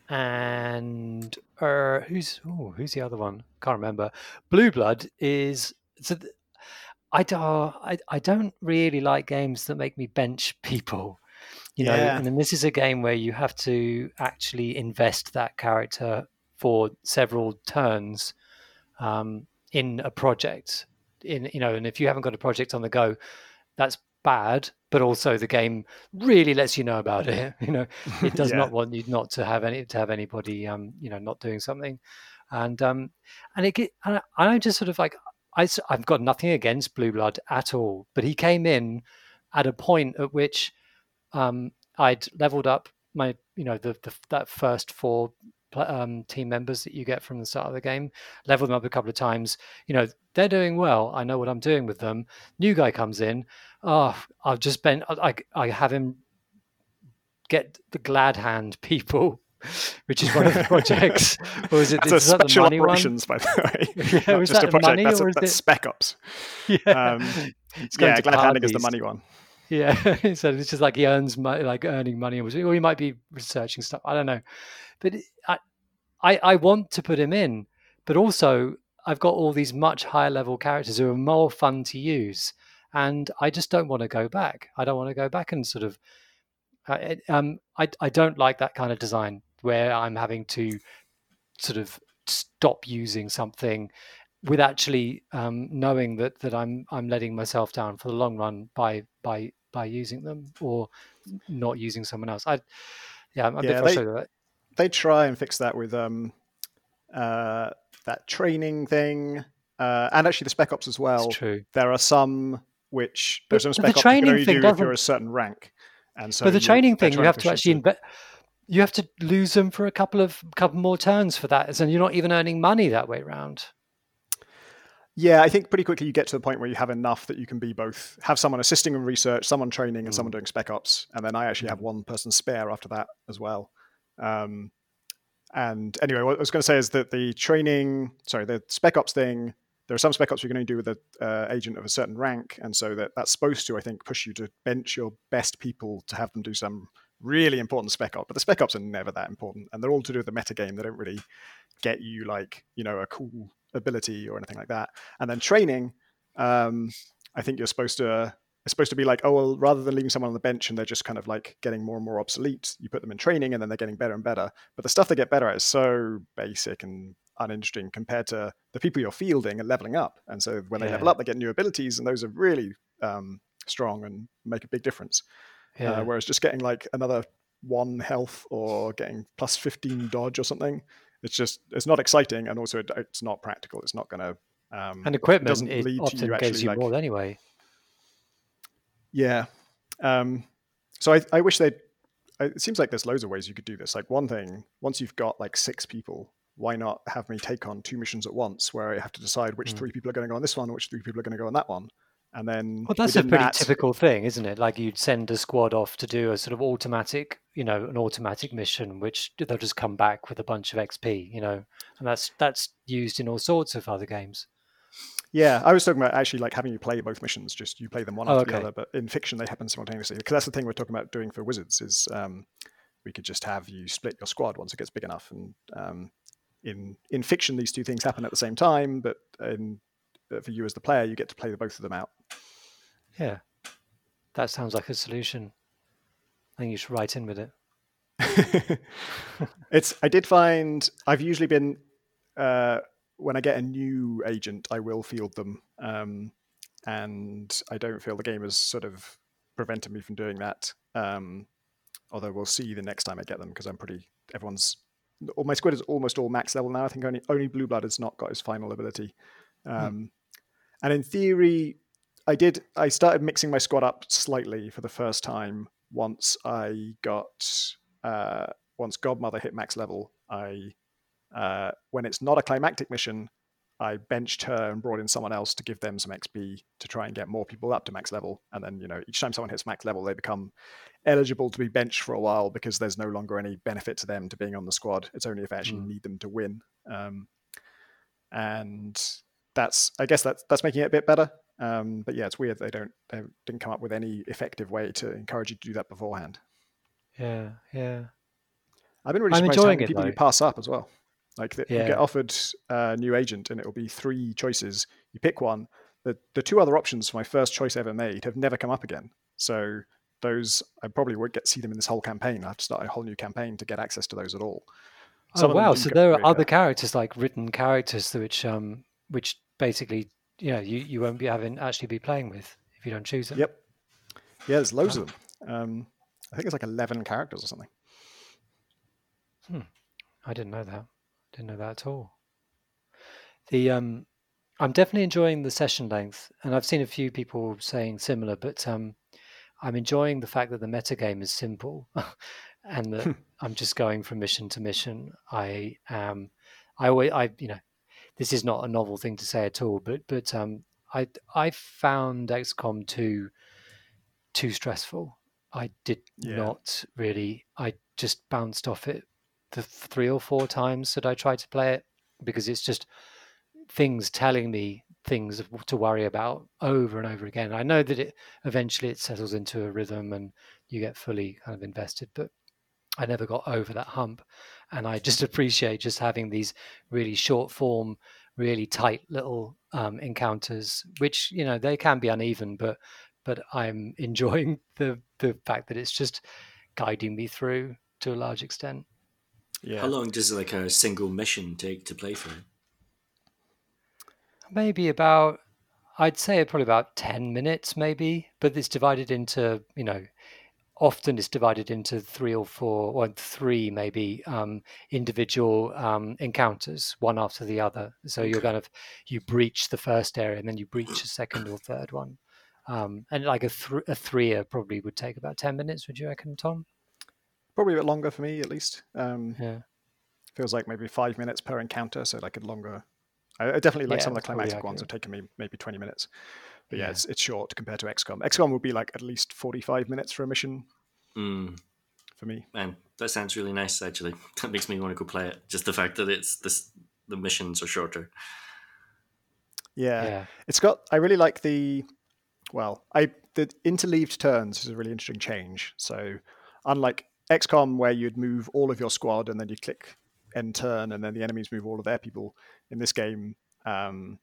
and uh, who's ooh, who's the other one? Can't remember. Blue Blood is so. Th- I, do, I, I don't really like games that make me bench people, you know. Yeah. And then this is a game where you have to actually invest that character for several turns um, in a project. In you know, and if you haven't got a project on the go, that's bad, but also the game really lets you know about it. You know, it does yeah. not want you not to have any to have anybody, um, you know, not doing something, and um, and it get, and I, am just sort of like I I've got nothing against Blue Blood at all, but he came in at a point at which um, I'd leveled up my you know the, the that first four um, team members that you get from the start of the game, level them up a couple of times. You know, they're doing well. I know what I'm doing with them. New guy comes in. Oh, I've just been, I, I have him get the glad hand people. Which is one of the projects, or is it? That's is a special operations, one? by the way. yeah, was just that a project. Money, that's, a, that's it... spec ops. Yeah, um, yeah. Glad handing is the money one. Yeah, so it's just like he earns money, like earning money, or he might be researching stuff. I don't know, but I, I, I want to put him in, but also I've got all these much higher level characters who are more fun to use, and I just don't want to go back. I don't want to go back and sort of. Uh, um, I I don't like that kind of design. where I'm having to sort of stop using something with actually um, knowing that that I'm I'm letting myself down for the long run by by by using them or not using someone else. I yeah, I'm a yeah, bit frustrated they, they try and fix that with um uh that training thing. Uh, and actually the spec ops as well. It's true. There are some which there's some spec ops you can only do if you're a certain rank. And so But the training thing you have to actually invest you have to lose them for a couple of couple more turns for that, and you're not even earning money that way around. Yeah, I think pretty quickly you get to the point where you have enough that you can be both have someone assisting in research, someone training, and mm. someone doing spec ops, and then I actually have mm. one person spare after that as well. Um, and anyway, what I was going to say is that the training, sorry, the spec ops thing, there are some spec ops you're going to do with an uh, agent of a certain rank, and so that that's supposed to, I think, push you to bench your best people to have them do some really important spec op, but the spec ops are never that important, and they're all to do with the meta game. They don't really get you like you know a cool ability or anything like that. And then training, um, I think you're supposed to it's supposed to be like, oh well, rather than leaving someone on the bench and they're just kind of like getting more and more obsolete, you put them in training and then they're getting better and better. But the stuff they get better at is so basic and uninteresting compared to the people you're fielding and leveling up. And so when yeah. they level up, they get new abilities, and those are really um, strong and make a big difference. Uh, yeah. Uh, whereas just getting like another one health or getting plus 15 dodge or something, it's just, it's not exciting. And also it, it's not practical. It's not going to, um, and equipment doesn't lead often to you actually you like, more anyway. Yeah. Um, so I, I wish they'd, it seems like there's loads of ways you could do this. Like one thing, once you've got like six people, why not have me take on two missions at once where I have to decide which mm. three people are going to go on this one, which three people are going to go on that one? and then well that's a pretty that, typical thing isn't it like you'd send a squad off to do a sort of automatic you know an automatic mission which they'll just come back with a bunch of xp you know and that's that's used in all sorts of other games yeah i was talking about actually like having you play both missions just you play them one oh, after okay. the other but in fiction they happen simultaneously because that's the thing we're talking about doing for wizards is um, we could just have you split your squad once it gets big enough and um, in in fiction these two things happen at the same time but in for you as the player, you get to play the both of them out. Yeah, that sounds like a solution. I think you should write in with it. it's. I did find I've usually been uh, when I get a new agent, I will field them, um, and I don't feel the game has sort of prevented me from doing that. Um, although we'll see the next time I get them because I'm pretty. Everyone's. All my squid is almost all max level now. I think only only Blue Blood has not got his final ability. Hmm. Um, and in theory, I did. I started mixing my squad up slightly for the first time once I got uh, once Godmother hit max level. I uh, when it's not a climactic mission, I benched her and brought in someone else to give them some XP to try and get more people up to max level. And then, you know, each time someone hits max level, they become eligible to be benched for a while because there's no longer any benefit to them to being on the squad. It's only if I actually mm. need them to win. Um, and that's I guess that's that's making it a bit better. Um, but yeah, it's weird they don't they didn't come up with any effective way to encourage you to do that beforehand. Yeah, yeah. I've been really I'm surprised how many people you pass up as well. Like the, yeah. you get offered a new agent, and it will be three choices. You pick one. The the two other options for my first choice ever made have never come up again. So those I probably won't get see them in this whole campaign. I have to start a whole new campaign to get access to those at all. Some oh wow! So there are other characters like written characters which um which basically you know you, you won't be having actually be playing with if you don't choose them. Yep. Yeah, there's loads oh. of them. Um, I think it's like eleven characters or something. Hmm. I didn't know that. Didn't know that at all. The um, I'm definitely enjoying the session length, and I've seen a few people saying similar, but um, I'm enjoying the fact that the metagame is simple, and that I'm just going from mission to mission. I am, I always, I you know, this is not a novel thing to say at all, but but um, I I found XCOM two too stressful. I did yeah. not really. I just bounced off it the three or four times that I tried to play it because it's just things telling me things to worry about over and over again. I know that it eventually it settles into a rhythm and you get fully kind of invested, but I never got over that hump. And I just appreciate just having these really short form, really tight little um, encounters, which, you know, they can be uneven, but but I'm enjoying the the fact that it's just guiding me through to a large extent. Yeah. How long does like a single mission take to play through? Maybe about, I'd say probably about 10 minutes, maybe, but it's divided into, you know, often it's divided into three or four or three maybe um, individual um, encounters one after the other. So you're kind of you breach the first area and then you breach the second or third one. Um, and like a, th- a three probably would take about 10 minutes would you reckon tom Probably a bit longer for me, at least. Um, yeah feels like maybe five minutes per encounter, so like a longer. I, I definitely like Yeah, some of the climactic ones have taken me maybe twenty minutes. But yeah, Yeah. it's it's short compared to XCOM. XCOM would be like at least forty-five minutes for a mission Mm, for me. man, that sounds really nice. Actually, that makes me want to go play it. Just the fact that it's this, the missions are shorter. Yeah. yeah It's got. I really like the. Well, I the interleaved turns is a really interesting change. So, unlike XCOM, where you'd move all of your squad and then you click end turn, and then the enemies move all of their people. In this game, um,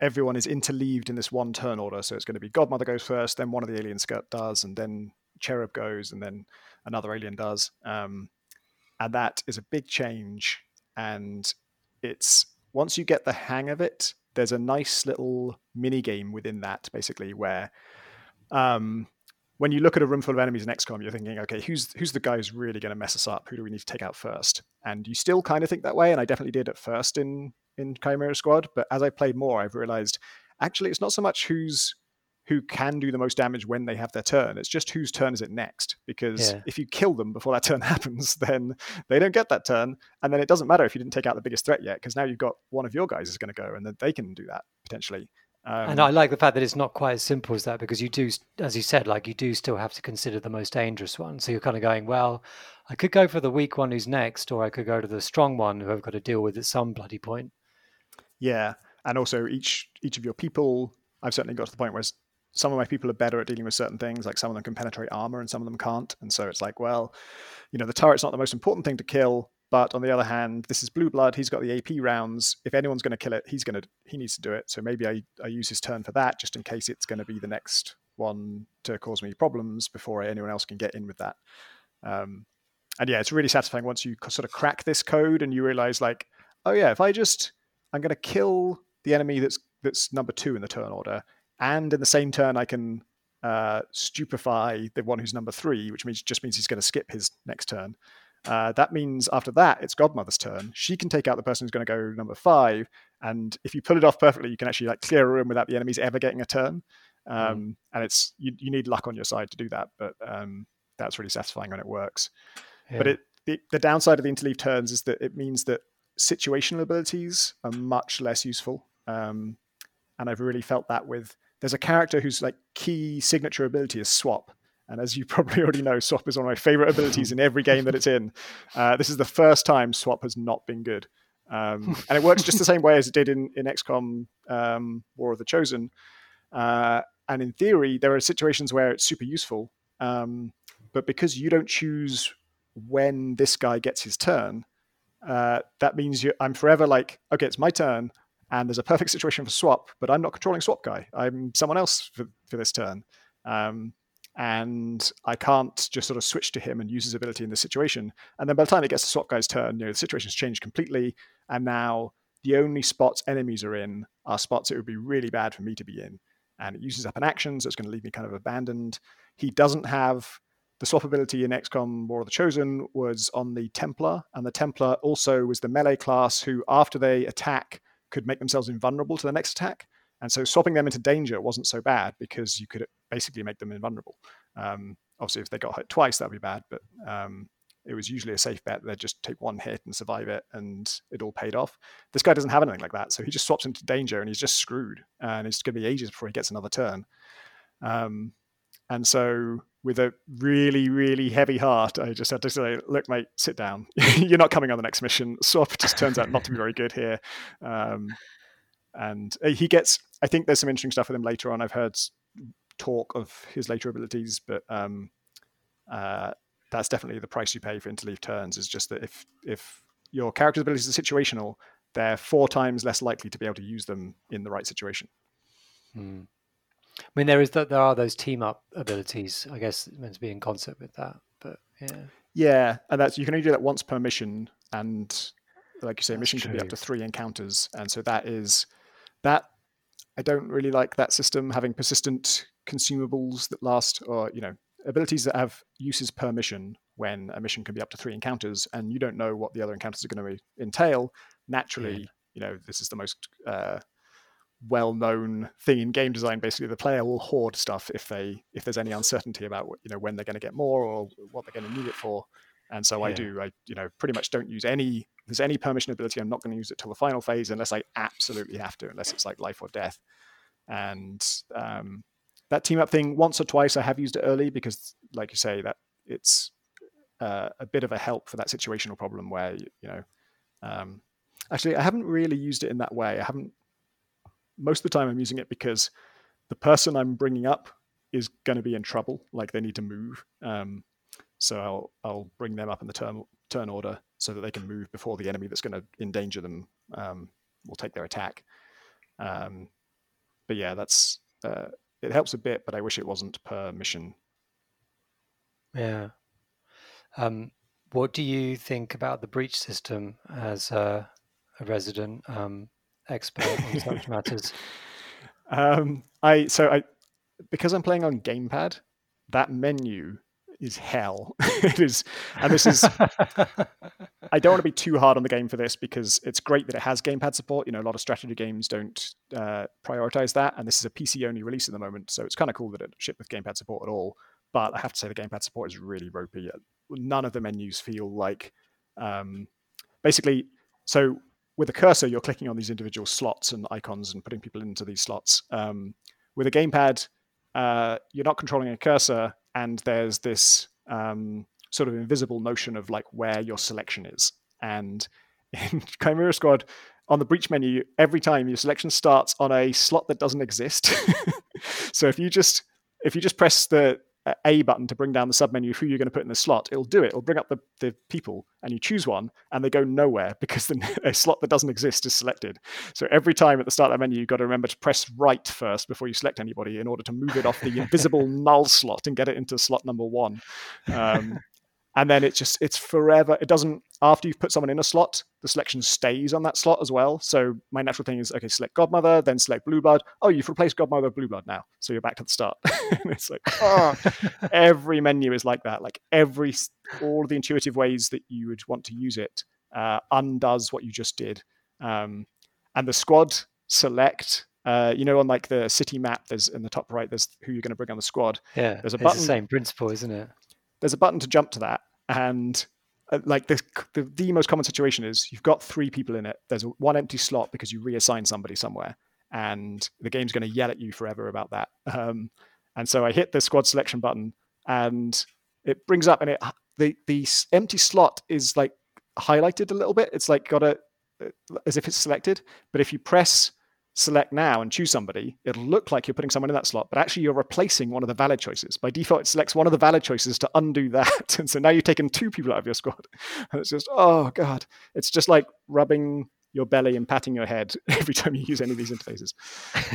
everyone is interleaved in this one turn order. So it's going to be Godmother goes first, then one of the aliens go- does, and then Cherub goes, and then another alien does. Um, and that is a big change. And it's once you get the hang of it, there's a nice little mini game within that, basically, where um, when you look at a room full of enemies in XCOM, you're thinking, okay, who's who's the guy who's really going to mess us up? Who do we need to take out first? And you still kind of think that way, and I definitely did at first in in Chimera Squad. But as I played more, I've realized actually it's not so much who's who can do the most damage when they have their turn. It's just whose turn is it next. Because Yeah. if you kill them before that turn happens, then they don't get that turn, and then it doesn't matter if you didn't take out the biggest threat yet, because now you've got one of your guys is going to go, and then they can do that potentially. Um, and I like the fact that it's not quite as simple as that because you do, as you said, like you do still have to consider the most dangerous one. So you're kind of going, well, I could go for the weak one who's next, or I could go to the strong one who I've got to deal with at some bloody point. Yeah, and also each each of your people, I've certainly got to the point where some of my people are better at dealing with certain things. Like some of them can penetrate armor, and some of them can't. And so it's like, well, you know, the turret's not the most important thing to kill, but on the other hand, this is blue blood. He's got the AP rounds. If anyone's going to kill it, he's going to he needs to do it. So maybe I I use his turn for that, just in case it's going to be the next one to cause me problems before anyone else can get in with that. Um, and yeah, it's really satisfying once you sort of crack this code and you realize like, oh yeah, if I just I'm going to kill the enemy that's that's number two in the turn order, and in the same turn I can uh, stupefy the one who's number three, which means just means he's going to skip his next turn. Uh, that means after that it's Godmother's turn. She can take out the person who's going to go number five, and if you pull it off perfectly, you can actually like clear a room without the enemies ever getting a turn. Um, And it's you, you need luck on your side to do that, but um, that's really satisfying when it works. But it the, the downside of the interleave turns is that it means that situational abilities are much less useful. Um, and I've really felt that with there's a character whose like key signature ability is swap. And as you probably already know, swap is one of my favorite abilities in every game that it's in. Uh, this is the first time swap has not been good. Um, and it works just the same way as it did in, in XCOM um, War of the Chosen. Uh, and in theory, there are situations where it's super useful. Um, but because you don't choose when this guy gets his turn, uh, that means you, I'm forever like, okay, it's my turn, and there's a perfect situation for swap, but I'm not controlling swap guy. I'm someone else for, for this turn. Um, and I can't just sort of switch to him and use his ability in this situation. And then by the time it gets to swap guy's turn, you know, the situation's changed completely. And now the only spots enemies are in are spots it would be really bad for me to be in. And it uses up an action, so it's going to leave me kind of abandoned. He doesn't have the swap ability in XCOM War of the Chosen was on the Templar, and the Templar also was the melee class who, after they attack, could make themselves invulnerable to the next attack. And so swapping them into danger wasn't so bad because you could basically make them invulnerable. Um, obviously, if they got hit twice, that'd be bad, but um, it was usually a safe bet. They'd just take one hit and survive it, and it all paid off. This guy doesn't have anything like that, so he just swaps into danger, and he's just screwed. And it's going to be ages before he gets another turn. Um, and so, with a really, really heavy heart, I just had to say, "Look, mate, sit down. You're not coming on the next mission." Swap just turns out not to be very good here. Um, and uh, he gets. I think there's some interesting stuff with him later on. I've heard talk of his later abilities, but um, uh, that's definitely the price you pay for interleave turns. Is just that if if your character's abilities are situational, they're four times less likely to be able to use them in the right situation. Hmm. I mean, there is that there are those team up abilities. I guess meant to be in concert with that, but yeah, Yeah, and that's you can only do that once per mission, and like you say, That's mission can be up to three encounters, and so that is that. I don't really like that system having persistent consumables that last, or you know, abilities that have uses per mission when a mission can be up to three encounters, and you don't know what the other encounters are going to entail. Naturally, you know, this is the most uh, well-known thing in game design. Basically, the player will hoard stuff if they if there's any uncertainty about what- you know when they're going to get more or what they're going to need it for. And so I do. I you know pretty much don't use any. There's any permission ability, I'm not going to use it till the final phase unless I absolutely have to, unless it's like life or death. And um, that team up thing, once or twice, I have used it early because, like you say, that it's uh, a bit of a help for that situational problem where you, know. Um, actually, I haven't really used it in that way. I haven't. Most of the time, I'm using it because the person I'm bringing up is going to be in trouble, like they need to move. Um, so I'll I'll bring them up in the turn turn order so that they can move before the enemy that's going to endanger them um, will take their attack. Um, but yeah, that's uh, it helps a bit, but I wish it wasn't per mission. Yeah. Um, what do you think about the breach system as a, a resident um, expert on such matters? Um, I so I because I'm playing on gamepad, that menu is hell. it is, and this is I don't want to be too hard on the game for this because it's great that it has gamepad support. You know, a lot of strategy games don't uh, prioritize that, and this is a PC only release at the moment, so it's kind of cool that it shipped with gamepad support at all. But I have to say, the gamepad support is really ropey. None of the menus feel like um, basically. So with a cursor, you're clicking on these individual slots and icons and putting people into these slots. Um, with a gamepad, uh, you're not controlling a cursor, and there's this um, sort of invisible notion of like where your selection is. And in Chimera Squad, on the breach menu, every time your selection starts on a slot that doesn't exist. so if you just if you just press the A button to bring down the submenu who you're going to put in the slot, it'll do it. It'll bring up the, the people and you choose one and they go nowhere because the, a slot that doesn't exist is selected. So every time at the start of that menu, you've got to remember to press right first before you select anybody in order to move it off the invisible null slot and get it into slot number one. Um, and then it's just it's forever it doesn't after you've put someone in a slot the selection stays on that slot as well. So my natural thing is okay select godmother then select blue blood oh you've replaced godmother with blue blood now. So you're back to the start. And it's like oh every menu is like that. Like every all the intuitive ways that you would want to use it uh, undoes what you just did. Um, and the squad select uh, you know on like the city map there's in the top right there's who you're going to bring on the squad. Yeah, There's a it's button- the same principle, isn't it? There's a button to jump to that and uh, like the, the most common situation is you've got three people in it there's one empty slot because you reassign somebody somewhere and the game's going to yell at you forever about that. Um, and so i hit the squad selection button and it brings up and it the the empty slot is like highlighted a little bit. It's like got a as if it's selected but if you press select now and choose somebody, it'll look like you're putting someone in that slot, but actually you're replacing one of the valid choices. By default, it selects one of the valid choices to undo that. And so now you've taken two people out of your squad. And it's just, oh God. It's just like rubbing your belly and patting your head every time you use any of these interfaces.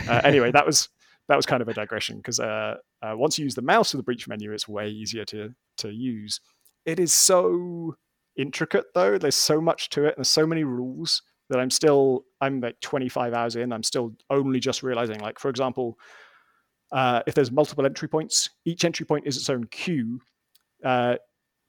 Uh, anyway, that was that was kind of a digression because uh, uh, once you use the mouse of the breach menu, it's way easier to to use. It is so intricate though. There's so much to it, and there's so many rules that I'm still I'm like 25 hours in. I'm still only just realizing. Like for example, uh, if there's multiple entry points, each entry point is its own queue. Uh,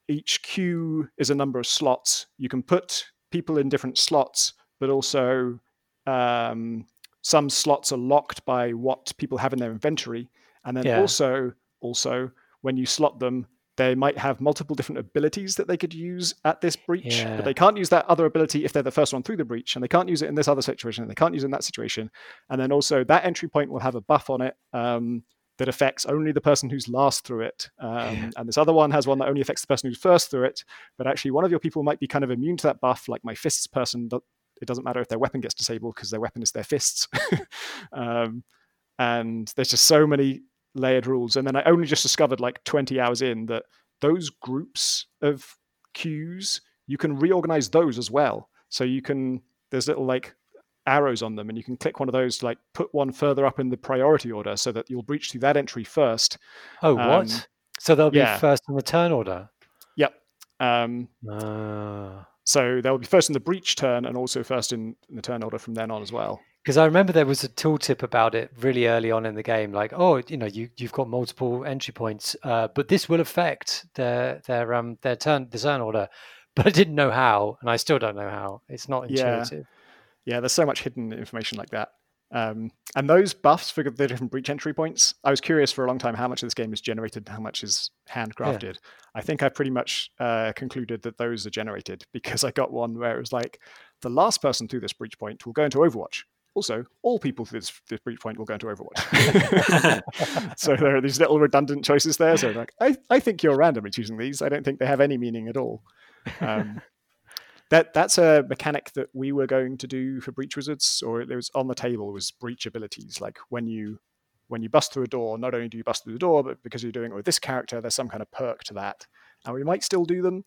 each queue is a number of slots. You can put people in different slots, but also um, some slots are locked by what people have in their inventory, and then Yeah. also also when you slot them, they might have multiple different abilities that they could use at this breach, Yeah. but they can't use that other ability if they're the first one through the breach, and they can't use it in this other situation, and they can't use it in that situation. And then also that entry point will have a buff on it um, that affects only the person who's last through it. Um, Yeah. And this other one has one that only affects the person who's first through it. But actually, one of your people might be kind of immune to that buff, like my fists person. It doesn't matter if their weapon gets disabled because their weapon is their fists. um, and there's just so many layered rules. And then I only just discovered like 20 hours in that those groups of queues, you can reorganize those as well. So you can, there's little like arrows on them and you can click one of those to like put one further up in the priority order so that you'll breach through that entry first. Oh, what? Um, so they'll be yeah. first in the turn order. Yep. Um, Ah. so they'll be first in the breach turn and also first in, in the turn order from then on as well. Because I remember there was a tooltip about it really early on in the game, like, oh, you know, you you've got multiple entry points, uh, but this will affect their their um their turn the turn order. But I didn't know how, and I still don't know how. It's not Yeah. intuitive. Yeah, there's so much hidden information like that. Um, and those buffs for the different breach entry points, I was curious for a long time how much of this game is generated and how much is handcrafted. I think I pretty much uh, concluded that those are generated because I got one where it was like the last person through this breach point will go into Overwatch. Also, all people through this, this breach point will go into Overwatch. so there are these little redundant choices there. So like, I, I think you're randomly choosing these. I don't think they have any meaning at all. Um, that that's a mechanic that we were going to do for breach wizards, or it was on the table was breach abilities. Like when you when you bust through a door, not only do you bust through the door, but because you're doing it with this character, there's some kind of perk to that. And we might still do them.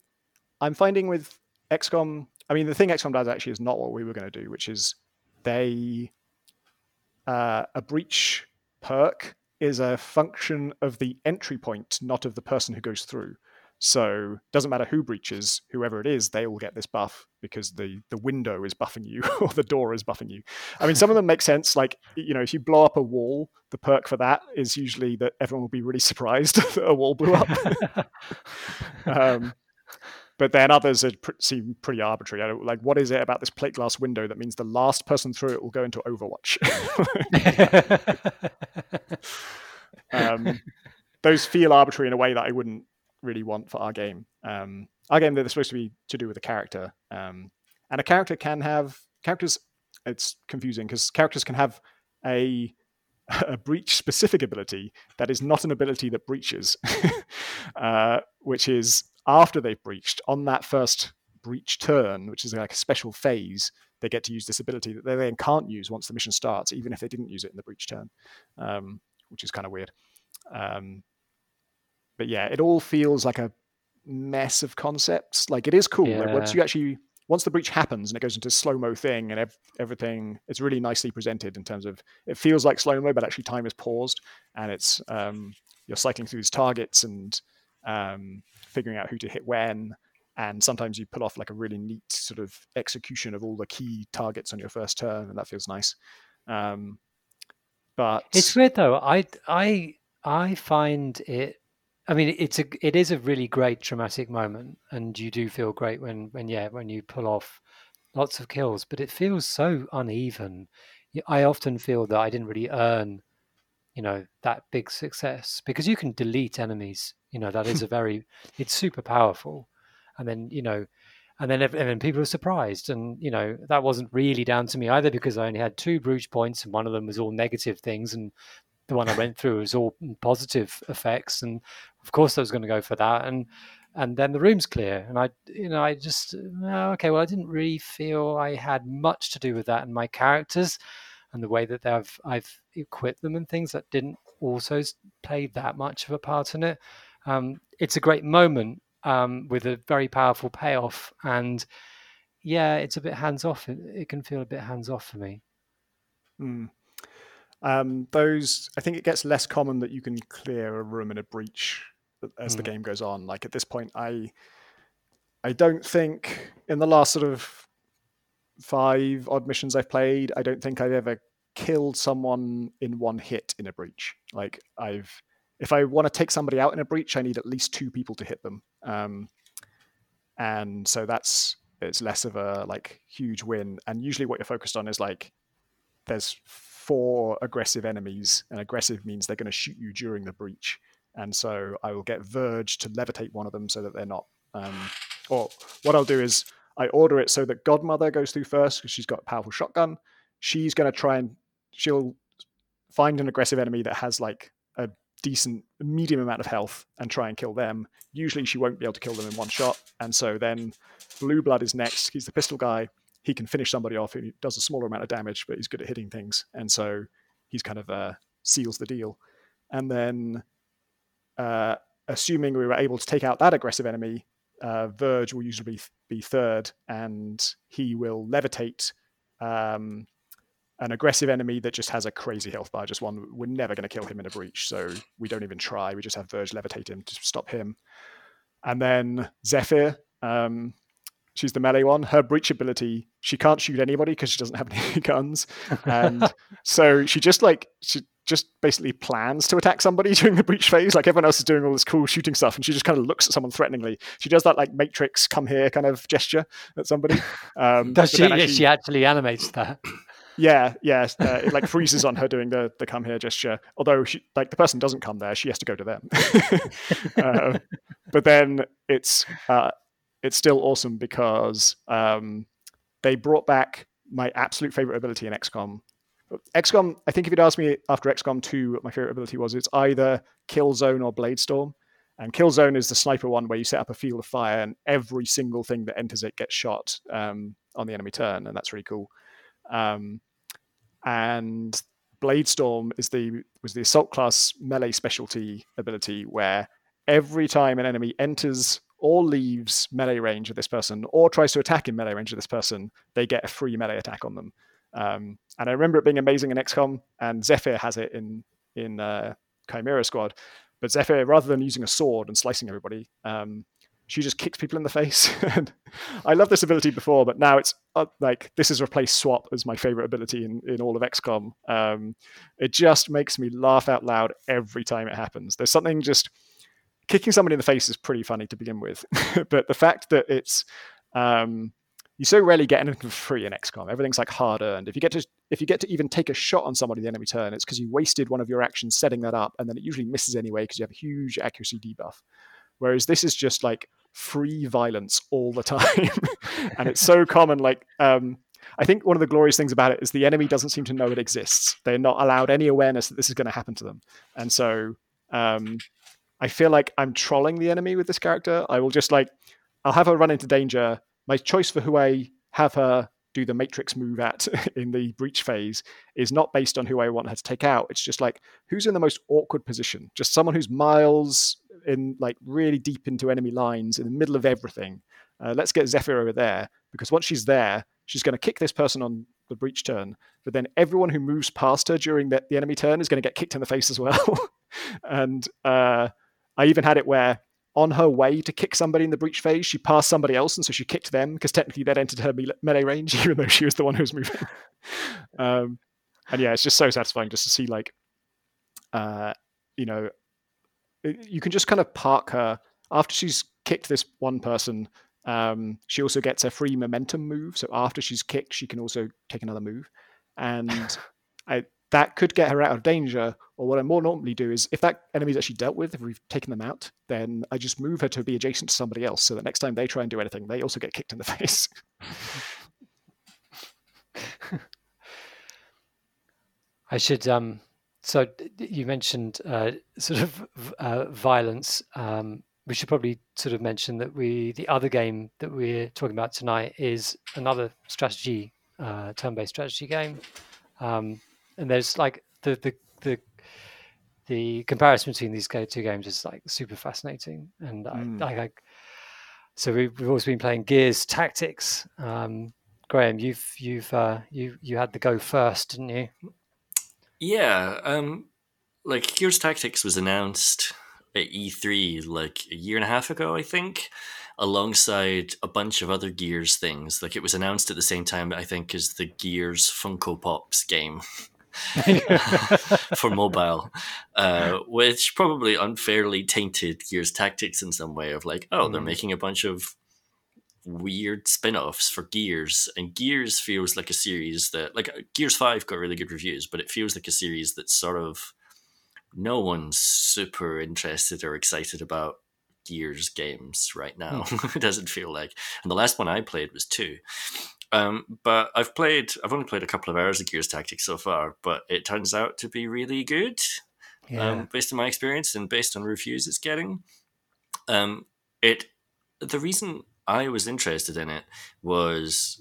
I'm finding with XCOM, I mean, the thing XCOM does actually is not what we were going to do, which is they uh, a breach perk is a function of the entry point, not of the person who goes through. So it doesn't matter who breaches, whoever it is, they all get this buff because the the window is buffing you or the door is buffing you. I mean, some of them make sense. Like you know, if you blow up a wall, the perk for that is usually that everyone will be really surprised that a wall blew up. um, but then others are, pr- seem pretty arbitrary. Like, what is it about this plate glass window that means the last person through it will go into Overwatch? um, those feel arbitrary in a way that I wouldn't really want for our game. Um, our game they're supposed to be to do with a character, um, and a character can have characters. It's confusing because characters can have a a breach specific ability that is not an ability that breaches, uh, which is after they've breached on that first breach turn, which is like a special phase. They get to use this ability that they then can't use once the mission starts, even if they didn't use it in the breach turn, um, which is kind of weird. Um, but yeah, it all feels like a mess of concepts. Like it is cool. Like once you actually once the breach happens and it goes into slow mo thing and ev- everything, it's really nicely presented in terms of it feels like slow mo, but actually time is paused and it's um, you're cycling through these targets and um, figuring out who to hit when. And sometimes you pull off like a really neat sort of execution of all the key targets on your first turn, and that feels nice. Um, but It's weird though. I I I find it. I mean, it's a it is a really great traumatic moment, and you do feel great when when yeah when you pull off lots of kills. But it feels so uneven. I often feel that I didn't really earn, you know, that big success because you can delete enemies. You know, that is a very it's super powerful, and then you know. And then, and then people are surprised, and you know that wasn't really down to me either because I only had two breach points, and one of them was all negative things, and the one I went through was all positive effects, and of course I was going to go for that, and and then the room's clear, and I you know I just oh, okay, well I didn't really feel I had much to do with that, and my characters and the way that they've I've equipped them and things that didn't also play that much of a part in it. Um, it's a great moment um, with a very powerful payoff, and yeah, it's a bit hands off. It, it can feel a bit hands off for me. Mm. Um, those, I think it gets less common that you can clear a room in a breach as the Mm. game goes on. Like at this point, I, I don't think in the last sort of five odd missions I've played, I don't think I've ever killed someone in one hit in a breach. Like I've, if I want to take somebody out in a breach, I need at least two people to hit them. Um, and so that's it's less of a like huge win. And usually, what you're focused on is like there's four aggressive enemies, and aggressive means they're going to shoot you during the breach. And so I will get Verge to levitate one of them so that they're not. Um, or what I'll do is I order it so that Godmother goes through first because she's got a powerful shotgun. She's going to try and she'll find an aggressive enemy that has like a decent medium amount of health and try and kill them. Usually she won't be able to kill them in one shot. And so then Blue Blood is next. He's the pistol guy. He can finish somebody off. He does a smaller amount of damage, but he's good at hitting things. And so he's kind of uh, seals the deal. And then, uh, assuming we were able to take out that aggressive enemy, uh, Verge will usually be third, and he will levitate um, an aggressive enemy that just has a crazy health bar. Just one we're never going to kill him in a breach, so we don't even try. We just have Verge levitate him to stop him. and then Zephyr. Um, she's the melee one. Her breach ability, she can't shoot anybody because she doesn't have any guns, and so she just like she just basically plans to attack somebody during the breach phase. Like everyone else is doing all this cool shooting stuff, and she just kind of looks at someone threateningly. She does that like Matrix "come here" kind of gesture at somebody. Um, does she? Actually, she actually animates that. Yeah, yeah. Uh, it like freezes on her doing the the come here gesture. Although she like the person doesn't come there, she has to go to them. uh, but then it's uh, it's still awesome because um, they brought back my absolute favorite ability in XCOM. XCOM, I think if you'd asked me after XCOM 2 what my favorite ability was, it's either Kill Zone or Blade Storm. And Kill Zone is the sniper one where you set up a field of fire and every single thing that enters it gets shot um, on the enemy turn, and that's really cool. Um, and Bladestorm is the was the assault class melee specialty ability where every time an enemy enters or leaves melee range of this person or tries to attack in melee range of this person, they get a free melee attack on them. Um, and I remember it being amazing in XCOM, and Zephyr has it in in uh, Chimera Squad. But Zephyr, rather than using a sword and slicing everybody, um, she just kicks people in the face. I love this ability before, but now it's uh, like this has replaced Swap as my favorite ability in, in all of XCOM. Um, it just makes me laugh out loud every time it happens. There's something just kicking somebody in the face is pretty funny to begin with, but the fact that it's um, you so rarely get anything for free in XCOM. Everything's like hard earned. If you get to if you get to even take a shot on somebody the enemy turn, it's because you wasted one of your actions setting that up, and then it usually misses anyway because you have a huge accuracy debuff. Whereas this is just like free violence all the time. and it's so common. Like, um, I think one of the glorious things about it is the enemy doesn't seem to know it exists. They're not allowed any awareness that this is going to happen to them. And so um, I feel like I'm trolling the enemy with this character. I will just like, I'll have her run into danger. My choice for who I have her do the matrix move at in the breach phase is not based on who I want her to take out. It's just like who's in the most awkward position. Just someone who's miles in like really deep into enemy lines in the middle of everything. Uh, let's get Zephyr over there because once she's there, she's going to kick this person on the breach turn. But then everyone who moves past her during the, the enemy turn is going to get kicked in the face as well. and uh, I even had it where on her way to kick somebody in the breach phase, she passed somebody else, and so she kicked them because technically they'd entered her melee range, even though she was the one who was moving. um, and yeah, it's just so satisfying just to see like, uh, you know, you can just kind of park her after she's kicked this one person. Um, she also gets a free momentum move, so after she's kicked, she can also take another move, and I, that could get her out of danger. Or what I more normally do is, if that enemy's actually dealt with, if we've taken them out, then I just move her to be adjacent to somebody else, so that next time they try and do anything, they also get kicked in the face. I should. Um, so you mentioned uh, sort of uh, violence. Um, we should probably sort of mention that we the other game that we're talking about tonight is another strategy, uh, turn-based strategy game. Um, and there's like the the the the comparison between these two games is like super fascinating, and mm. I, I, so we've, we've also been playing Gears Tactics. Um, Graham, you've you've uh, you you had the go first, didn't you? Yeah, um, like Gears Tactics was announced at E3 like a year and a half ago, I think, alongside a bunch of other Gears things. Like it was announced at the same time, I think, as the Gears Funko Pops game. for mobile, uh, which probably unfairly tainted Gears Tactics in some way of like, oh, mm. they're making a bunch of weird spin-offs for Gears, and Gears feels like a series that, like Gears Five, got really good reviews, but it feels like a series that's sort of no one's super interested or excited about Gears games right now. Mm. it doesn't feel like, and the last one I played was two, um, but I've played, I've only played a couple of hours of Gears Tactics so far, but it turns out to be really good. Um, yeah. Um, based on my experience and based on reviews it's getting. Um, it the reason I was interested in it was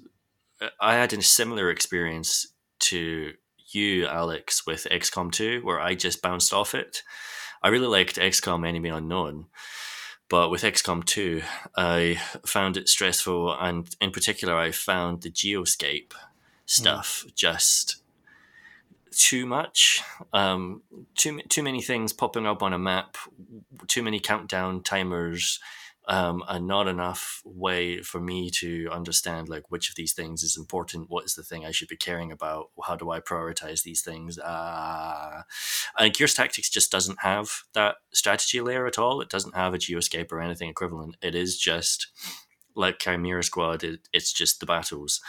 uh, I had a similar experience to you, Alex, with XCOM 2, where I just bounced off it. I really liked XCOM Enemy Unknown, but with XCOM 2, I found it stressful, and in particular, I found the geoscape stuff mm. just too much. Um, too too many things popping up on a map, too many countdown timers, um, and not enough way for me to understand like which of these things is important what is the thing i should be caring about how do i prioritize these things uh, and gears tactics just doesn't have that strategy layer at all. It doesn't have a geoscape or anything equivalent. It is just like chimera squad it, it's just the battles.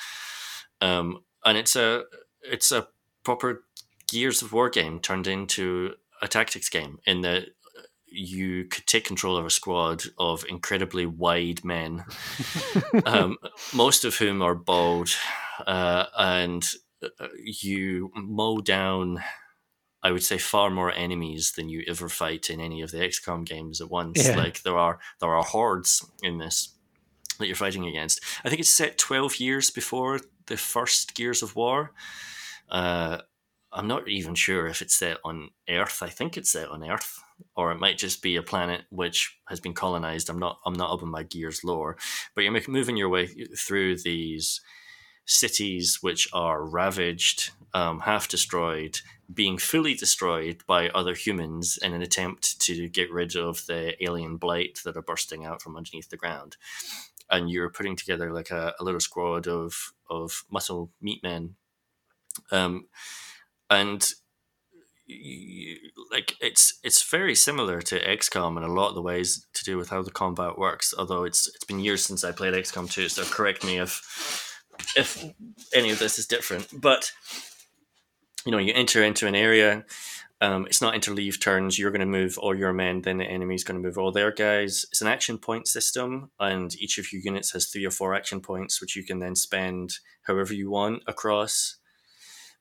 Um, and it's a it's a proper gears of war game turned into a tactics game in that you could take control of a squad of incredibly wide men, um, most of whom are bald, uh, and uh, you mow down. I would say far more enemies than you ever fight in any of the XCOM games at once. Yeah. Like there are there are hordes in this that you're fighting against. I think it's set twelve years before the first Gears of War. Uh, I'm not even sure if it's set on Earth. I think it's set on Earth, or it might just be a planet which has been colonized. I'm not. I'm not up in my Gears lore, but you're moving your way through these cities which are ravaged, um, half destroyed, being fully destroyed by other humans in an attempt to get rid of the alien blight that are bursting out from underneath the ground. And you're putting together like a, a little squad of of muscle meat men. Um, and like it's it's very similar to XCOM in a lot of the ways to do with how the combat works. Although it's it's been years since I played XCOM 2, so correct me if if any of this is different. But you know, you enter into an area. Um, it's not interleave turns. You're going to move all your men, then the enemy's going to move all their guys. It's an action point system, and each of your units has three or four action points, which you can then spend however you want across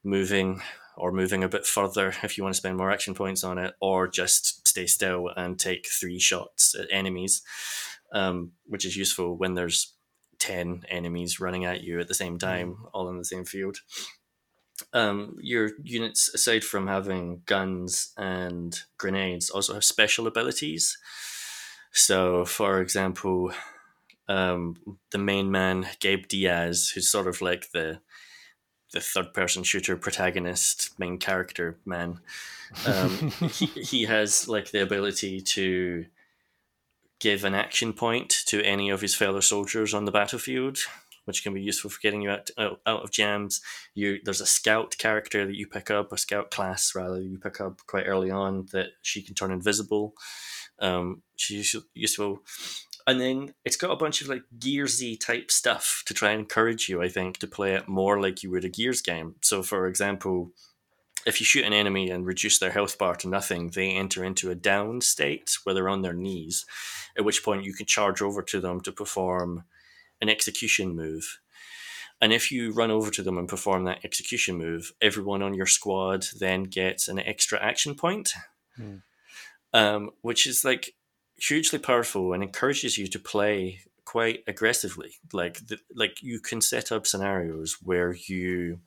moving or moving a bit further if you want to spend more action points on it, or just stay still and take three shots at enemies, um, which is useful when there's 10 enemies running at you at the same time, mm. all in the same field. Um, your units, aside from having guns and grenades, also have special abilities. So, for example, um, the main man, Gabe Diaz, who's sort of like the the third person shooter protagonist main character man. Um, he, he has like the ability to give an action point to any of his fellow soldiers on the battlefield which can be useful for getting you out, out, out of jams. You there's a scout character that you pick up a scout class rather you pick up quite early on that she can turn invisible. Um, she's useful and then it's got a bunch of like Gearsy type stuff to try and encourage you, I think, to play it more like you would a Gears game. So, for example, if you shoot an enemy and reduce their health bar to nothing, they enter into a down state where they're on their knees, at which point you can charge over to them to perform an execution move. And if you run over to them and perform that execution move, everyone on your squad then gets an extra action point, hmm. um, which is like hugely powerful and encourages you to play quite aggressively. Like the, like you can set up scenarios where you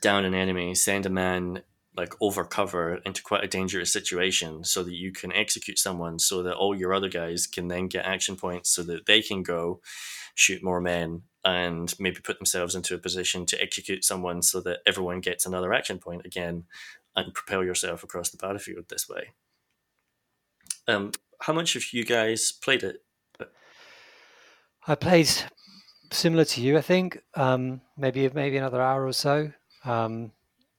down an enemy, send a man like over cover into quite a dangerous situation so that you can execute someone so that all your other guys can then get action points so that they can go shoot more men and maybe put themselves into a position to execute someone so that everyone gets another action point again and propel yourself across the battlefield this way. Um, how much have you guys played it? I played similar to you, I think. Um, maybe maybe another hour or so. Um,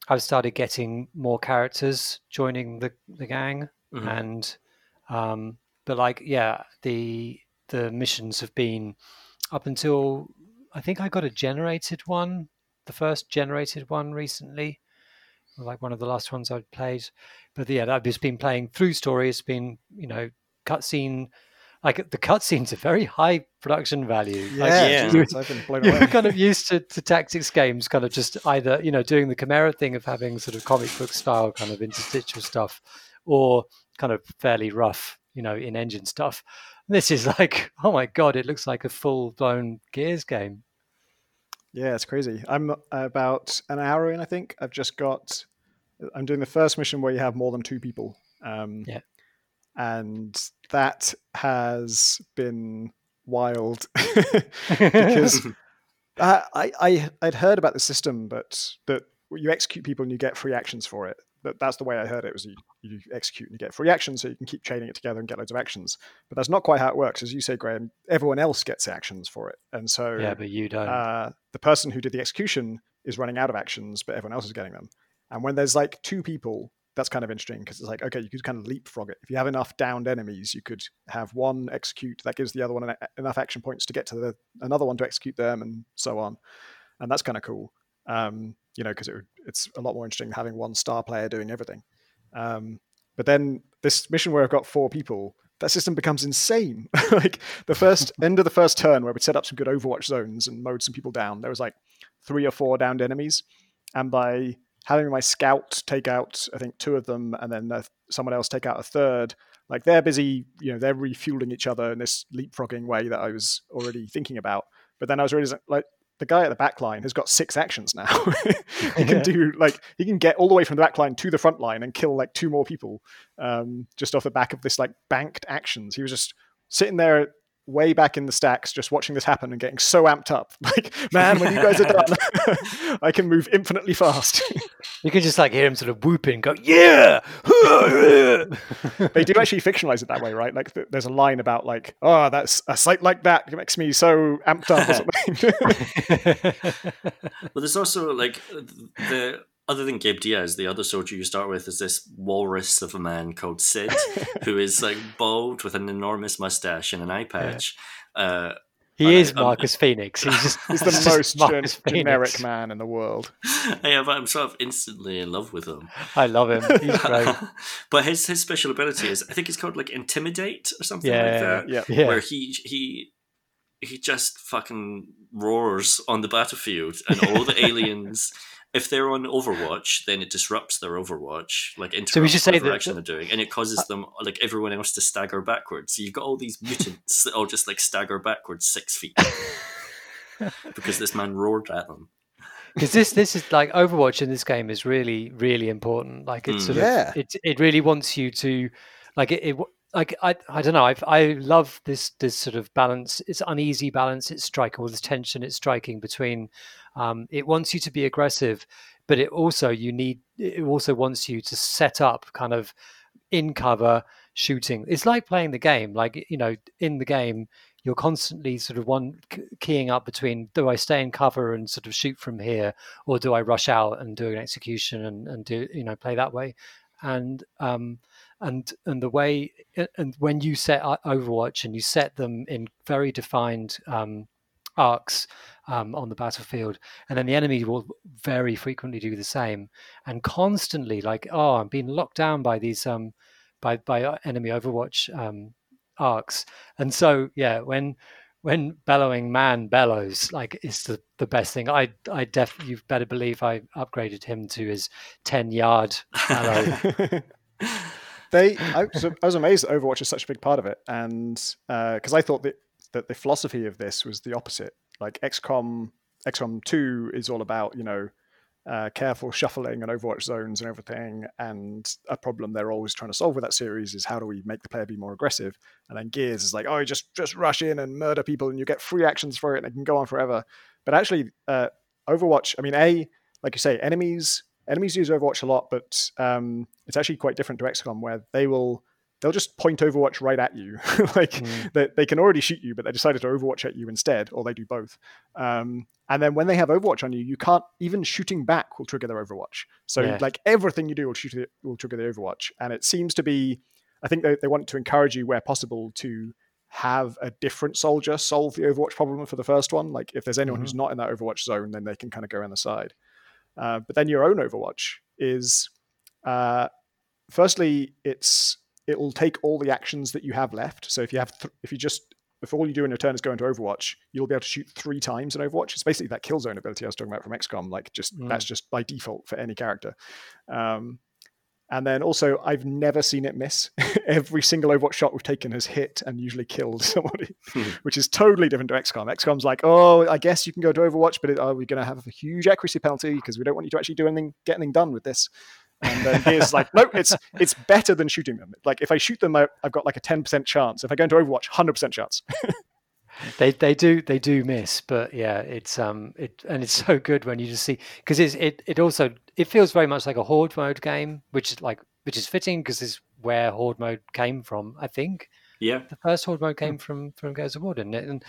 I've started getting more characters joining the the gang, mm-hmm. and um, but like yeah, the the missions have been up until I think I got a generated one, the first generated one recently, like one of the last ones I've played. But yeah, I've just been playing through story. It's been you know cutscene like the cutscenes are very high production value. Yeah, like, yeah. You're, you're kind of used to, to tactics games, kind of just either you know doing the Chimera thing of having sort of comic book style kind of interstitial stuff, or kind of fairly rough, you know, in engine stuff. And this is like, oh my god, it looks like a full blown Gears game. Yeah, it's crazy. I'm about an hour in. I think I've just got. I'm doing the first mission where you have more than two people. Um, yeah and that has been wild because I, I I'd heard about the system, but that you execute people and you get free actions for it. that, that's the way I heard it was you, you execute and you get free actions, so you can keep chaining it together and get loads of actions. But that's not quite how it works, as you say, Graham. Everyone else gets actions for it, and so yeah, but you don't. uh, the person who did the execution is running out of actions, but everyone else is getting them. And when there's like two people, that's kind of interesting because it's like okay, you could kind of leapfrog it. If you have enough downed enemies, you could have one execute that gives the other one an, enough action points to get to the another one to execute them, and so on. And that's kind of cool, um, you know, because it, it's a lot more interesting having one star player doing everything. Um, but then this mission where I've got four people, that system becomes insane. like the first end of the first turn where we set up some good Overwatch zones and mowed some people down, there was like three or four downed enemies, and by having my scout take out, I think two of them, and then uh, someone else take out a third. Like they're busy, you know, they're refueling each other in this leapfrogging way that I was already thinking about. But then I was really like, the guy at the back line has got six actions now. he can do like he can get all the way from the back line to the front line and kill like two more people um, just off the back of this like banked actions. He was just sitting there way back in the stacks, just watching this happen and getting so amped up. Like, man, when you guys are done, I can move infinitely fast. you can just like hear him sort of whooping, go, yeah. they do actually fictionalize it that way, right? Like, th- there's a line about like, oh, that's a sight like that makes me so amped up or something. well, there's also like the other than Gabe Diaz, the other soldier you start with is this walrus of a man called Sid, who is like bald with an enormous mustache and an eye patch. Yeah. Uh, he is I, Marcus um, Fenix. He's just he's the most gen- generic man in the world. yeah, but I'm sort of instantly in love with him. I love him. He's great. but his his special ability is I think it's called like intimidate or something yeah, like that. Yeah. yeah. Where he he he just fucking roars on the battlefield and all the aliens if they're on Overwatch, then it disrupts their Overwatch, like interrupts so we should say that, action they're doing, and it causes uh, them, like everyone else, to stagger backwards. So you've got all these mutants that all just like stagger backwards six feet because this man roared at them. Because this this is like Overwatch in this game is really really important. Like it's mm. sort yeah. of it it really wants you to like it, it like I, I don't know I I love this this sort of balance. It's uneasy balance it's striking all this tension it's striking between um, it wants you to be aggressive but it also you need it also wants you to set up kind of in cover shooting. It's like playing the game like you know in the game you're constantly sort of one keying up between do I stay in cover and sort of shoot from here or do I rush out and do an execution and, and do you know play that way? And um, and and the way and when you set Overwatch and you set them in very defined um, arcs um, on the battlefield, and then the enemy will very frequently do the same, and constantly like oh I'm being locked down by these um by by uh, enemy Overwatch um, arcs, and so yeah when when bellowing man bellows like it's the, the best thing. I i def you better believe i upgraded him to his 10 yard bellow they I was, I was, amazed that Overwatch is such a big part of it, and because uh, I thought that that the philosophy of this was the opposite. Like XCOM, XCOM Two is all about you know uh, careful shuffling and Overwatch zones and everything. And a problem they're always trying to solve with that series is how do we make the player be more aggressive? And then Gears is like, oh, just just rush in and murder people, and you get free actions for it, and it can go on forever. But actually, uh, Overwatch, I mean, a like you say, enemies enemies use Overwatch a lot, but um, it's actually quite different to XCOM, where they will they'll just point Overwatch right at you. like mm. they, they can already shoot you, but they decided to Overwatch at you instead, or they do both. Um, and then when they have Overwatch on you, you can't even shooting back will trigger their Overwatch. So yeah. like everything you do will shoot it, will trigger the Overwatch. And it seems to be, I think they, they want to encourage you where possible to have a different soldier solve the Overwatch problem for the first one. Like if there's anyone mm-hmm. who's not in that Overwatch zone, then they can kind of go around the side. Uh, but then your own Overwatch is, uh, firstly, it's it will take all the actions that you have left. So if you have, th- if you just, if all you do in your turn is go into Overwatch, you'll be able to shoot three times in Overwatch. It's basically that kill zone ability I was talking about from XCOM. Like just mm. that's just by default for any character. Um, and then also, I've never seen it miss. Every single Overwatch shot we've taken has hit and usually killed somebody, hmm. which is totally different to XCOM. XCOM's like, oh, I guess you can go to Overwatch, but are we going to have a huge accuracy penalty because we don't want you to actually do anything, get anything done with this? And then Gears like, no, it's it's better than shooting them. Like if I shoot them, I, have got like a ten percent chance. If I go into Overwatch, hundred percent chance. they they do they do miss, but yeah, it's um it and it's so good when you just see because it's it it also it feels very much like a horde mode game, which is like which is fitting because this is where horde mode came from. I think. Yeah. The first horde mode came from from Gears of War, didn't it? And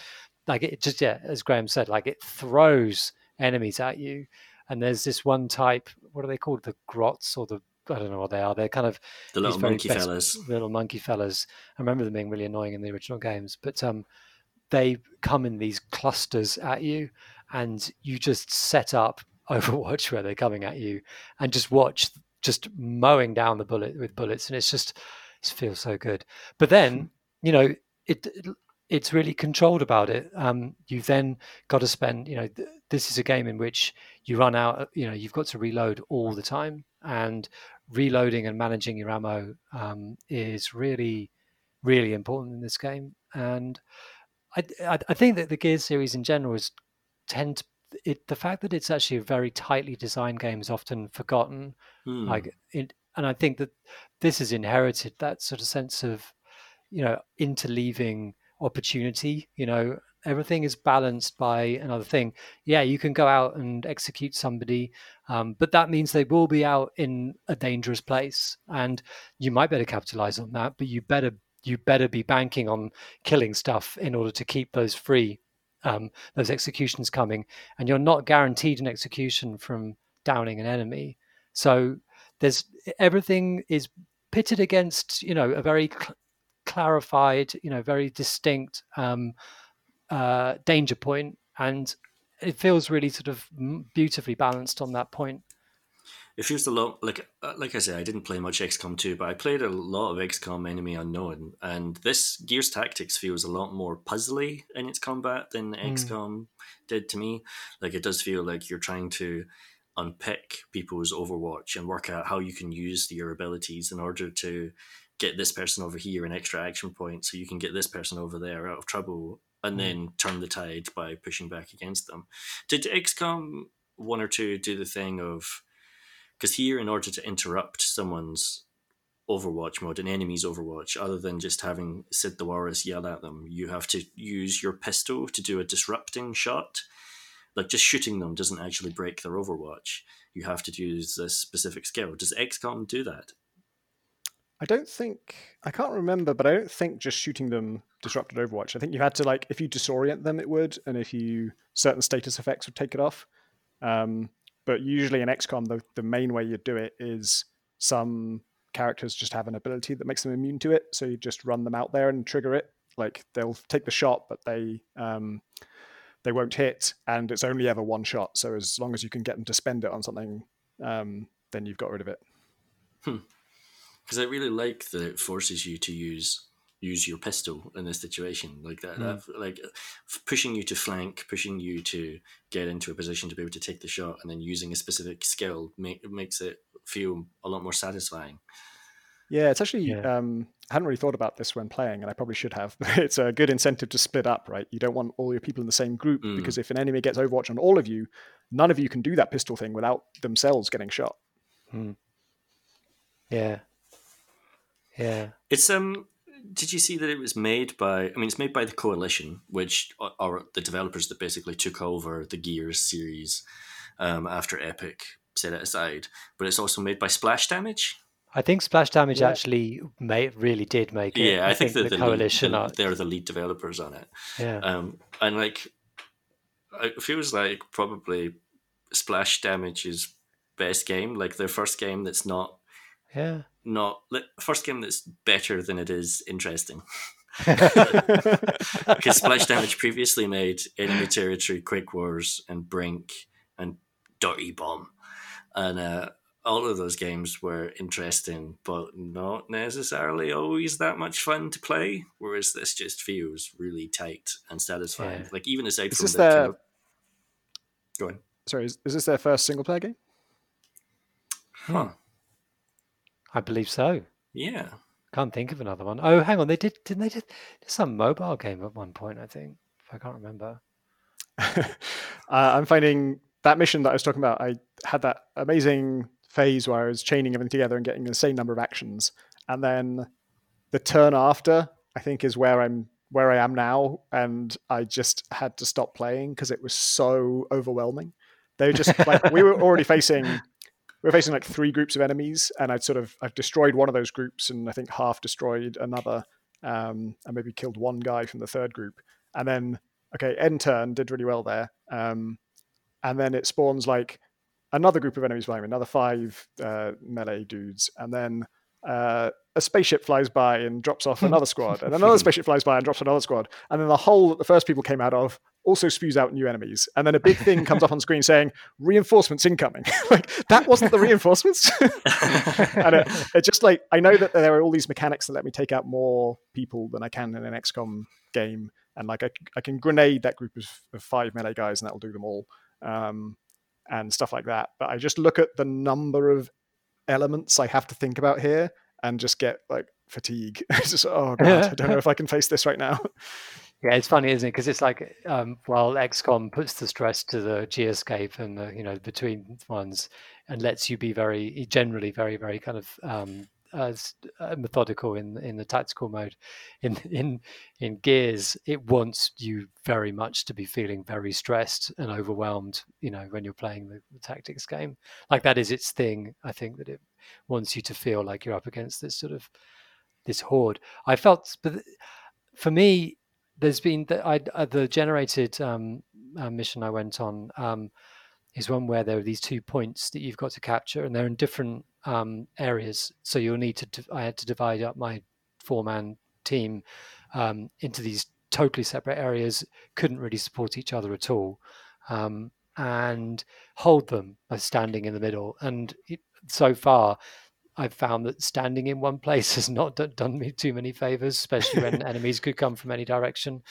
like it just yeah, as Graham said, like it throws enemies at you, and there's this one type. What are they called? The grots or the I don't know what they are. They're kind of the little monkey fellas. Little monkey fellas. I remember them being really annoying in the original games, but um, they come in these clusters at you, and you just set up Overwatch where they're coming at you, and just watch just mowing down the bullet with bullets, and it's just it feels so good. But then you know it, it it's really controlled about it. Um, you've then got to spend, you know, th- this is a game in which you run out, you know, you've got to reload all the time, and reloading and managing your ammo um, is really, really important in this game. And I, I, I, think that the Gears series in general is tend to, it the fact that it's actually a very tightly designed game is often forgotten. Hmm. Like it, and I think that this has inherited that sort of sense of, you know, interleaving opportunity. You know, everything is balanced by another thing. Yeah, you can go out and execute somebody, um, but that means they will be out in a dangerous place, and you might better capitalize on that. But you better you better be banking on killing stuff in order to keep those free, um, those executions coming, and you're not guaranteed an execution from downing an enemy. So there's everything is pitted against you know a very cl- clarified, you know, very distinct um, uh, danger point, and it feels really sort of beautifully balanced on that point. It feels a lot like uh, like I said, I didn't play much XCOM 2, but I played a lot of XCOM Enemy Unknown, and this Gears Tactics feels a lot more puzzly in its combat than mm. XCOM did to me. Like it does feel like you're trying to unpick people's Overwatch and work out how you can use your abilities in order to get this person over here an extra action point so you can get this person over there out of trouble and mm. then turn the tide by pushing back against them. Did XCOM 1 or 2 do the thing of because here in order to interrupt someone's Overwatch mode, an enemy's Overwatch, other than just having Sid the Walrus yell at them, you have to use your pistol to do a disrupting shot. Like just shooting them doesn't actually break their Overwatch. You have to use this specific skill. Does XCOM do that? I don't think I can't remember, but I don't think just shooting them disrupted Overwatch. I think you had to like if you disorient them, it would, and if you certain status effects would take it off. Um, but usually in XCOM, the the main way you do it is some characters just have an ability that makes them immune to it, so you just run them out there and trigger it. Like they'll take the shot, but they um, they won't hit, and it's only ever one shot. So as long as you can get them to spend it on something, um, then you've got rid of it. Hmm because I really like that it forces you to use use your pistol in this situation like that, mm. that like pushing you to flank pushing you to get into a position to be able to take the shot and then using a specific skill make, makes it feel a lot more satisfying yeah it's actually yeah. um I hadn't really thought about this when playing, and I probably should have. it's a good incentive to split up, right? You don't want all your people in the same group mm. because if an enemy gets Overwatch on all of you, none of you can do that pistol thing without themselves getting shot. Mm. Yeah, yeah. It's um did you see that it was made by I mean it's made by the Coalition, which are the developers that basically took over the Gears series um, after Epic set it aside. But it's also made by Splash Damage. I think Splash Damage yeah. actually made, really did make it. Yeah, I, I think, think the, the, coalition lead, the, they're the lead developers on it. Yeah. Um, and like it feels like probably Splash Damage's best game, like their first game that's not yeah not like, first game that's better than it is interesting. Because Splash Damage previously made Enemy Territory, Quake Wars, and Brink, and Dirty Bomb, and uh, all of those games were interesting, but not necessarily always that much fun to play. Whereas this just feels really tight and satisfying. Yeah. Like even aside is from this the their... kind of... go on. Sorry, is, is this their first single player game? Huh. I believe so. Yeah. Can't think of another one. Oh, hang on. They did, didn't they? Did, some mobile game at one point, I think. I can't remember. uh, I'm finding that mission that I was talking about. I had that amazing phase where I was chaining everything together and getting the same number of actions. And then the turn after, I think, is where I'm where I am now, and I just had to stop playing because it was so overwhelming. They were just like we were already facing we're facing like three groups of enemies, and I'd sort of I've destroyed one of those groups, and I think half destroyed another, um, and maybe killed one guy from the third group, and then okay, end turn did really well there, um, and then it spawns like another group of enemies behind me, another five uh, melee dudes, and then uh, a spaceship flies by and drops off another squad, and another spaceship flies by and drops another squad, and then the hole that the first people came out of also spews out new enemies, and then a big thing comes up on screen saying "reinforcements incoming." like that wasn't the reinforcements, and it, it, just like I know that there are all these mechanics that let me take out more people than I can in an XCOM game, and like I, I can grenade that group of, of five melee guys, and that'll do them all. Um, and stuff like that. But I just look at the number of elements I have to think about here and just get like fatigue. just oh god, I don't know if I can face this right now. Yeah, it's funny, isn't it? Because it's like um, while XCOM puts the stress to the geoscape and the you know between ones and lets you be very generally very very kind of um, as uh, methodical in in the tactical mode. In in in Gears, it wants you very much to be feeling very stressed and overwhelmed. You know, when you're playing the, the tactics game, like that is its thing. I think that it wants you to feel like you're up against this sort of this horde. I felt, but for me, there's been the, I, uh, the generated um, uh, mission I went on. Um, is one where there are these two points that you've got to capture, and they're in different um, areas. So you'll need to. I had to divide up my four-man team um, into these totally separate areas. Couldn't really support each other at all, um, and hold them by standing in the middle. And it, so far, I've found that standing in one place has not done me too many favors, especially when enemies could come from any direction.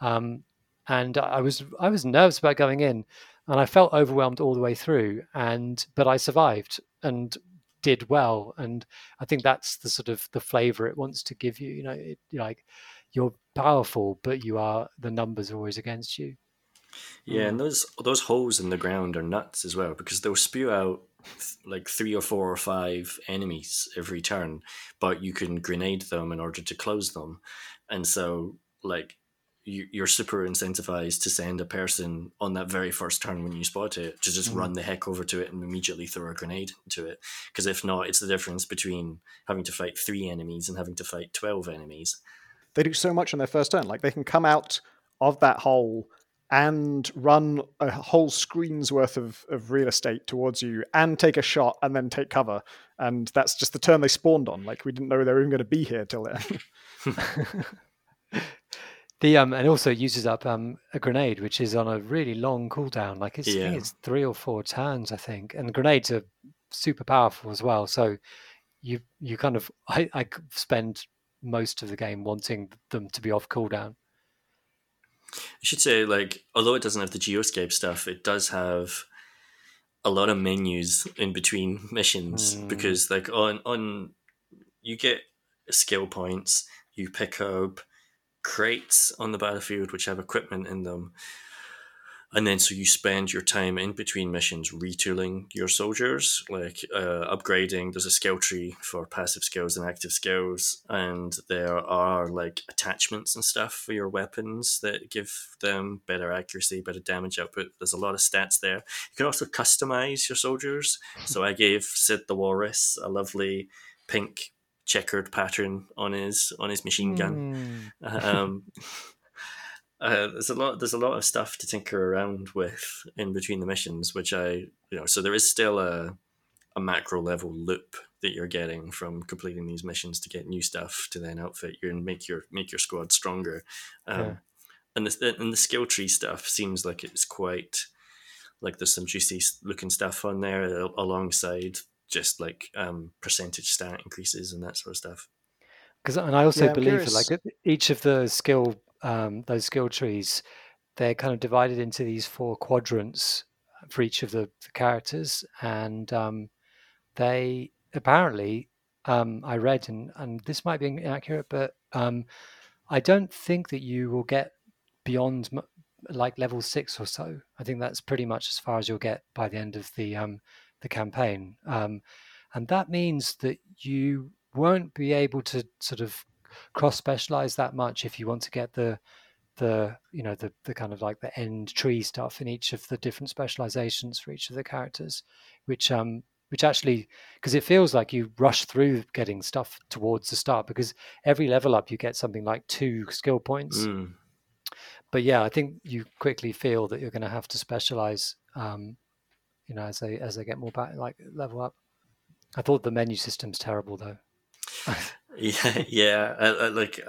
Um, and I was I was nervous about going in, and I felt overwhelmed all the way through. And but I survived and did well, and I think that's the sort of the flavor it wants to give you. You know, it, like you're powerful, but you are the numbers are always against you. Yeah, and mm. those those holes in the ground are nuts as well because they'll spew out like three or four or five enemies every turn, but you can grenade them in order to close them, and so like you, are super incentivized to send a person on that very first turn when you spot it to just mm. run the heck over to it and immediately throw a grenade into it. Because if not, it's the difference between having to fight three enemies and having to fight 12 enemies. They do so much on their first turn. Like they can come out of that hole and run a whole screen's worth of, of real estate towards you and take a shot and then take cover. And that's just the turn they spawned on. Like we didn't know they were even going to be here till then. The um and also uses up um a grenade which is on a really long cooldown. Like it's, yeah. I think it's three or four turns, I think. And grenades are super powerful as well. So you you kind of I, I spend most of the game wanting them to be off cooldown. I should say, like, although it doesn't have the geoscape stuff, it does have a lot of menus in between missions mm. because, like, on on you get skill points, you pick up crates on the battlefield which have equipment in them. And then so you spend your time in between missions retooling your soldiers, like uh, upgrading. There's a skill tree for passive skills and active skills, and there are like attachments and stuff for your weapons that give them better accuracy, better damage output. There's a lot of stats there. You can also customize your soldiers. so I gave Sid the Walrus a lovely pink checkered pattern on his on his machine gun. Mm. Um, uh, there's a lot there's a lot of stuff to tinker around with in between the missions, which I you know so there is still a a macro level loop that you're getting from completing these missions to get new stuff to then outfit you and make your make your squad stronger. Um, yeah. And the and the skill tree stuff seems like it's quite like there's some juicy looking stuff on there alongside just like um, percentage stat increases and that sort of stuff. Because and I also yeah, believe that like each of the skill um, those skill trees, they're kind of divided into these four quadrants for each of the, the characters, and um, they apparently um, I read and and this might be inaccurate, but um, I don't think that you will get beyond like level six or so. I think that's pretty much as far as you'll get by the end of the um, the campaign. Um, and that means that you won't be able to sort of cross specialize that much if you want to get the the you know the the kind of like the end tree stuff in each of the different specializations for each of the characters which um which actually because it feels like you rush through getting stuff towards the start because every level up you get something like two skill points. Mm. But yeah, I think you quickly feel that you're going to have to specialize. Um, you know, as they as they get more back like level up. I thought the menu system's terrible though. yeah, yeah. I, I, like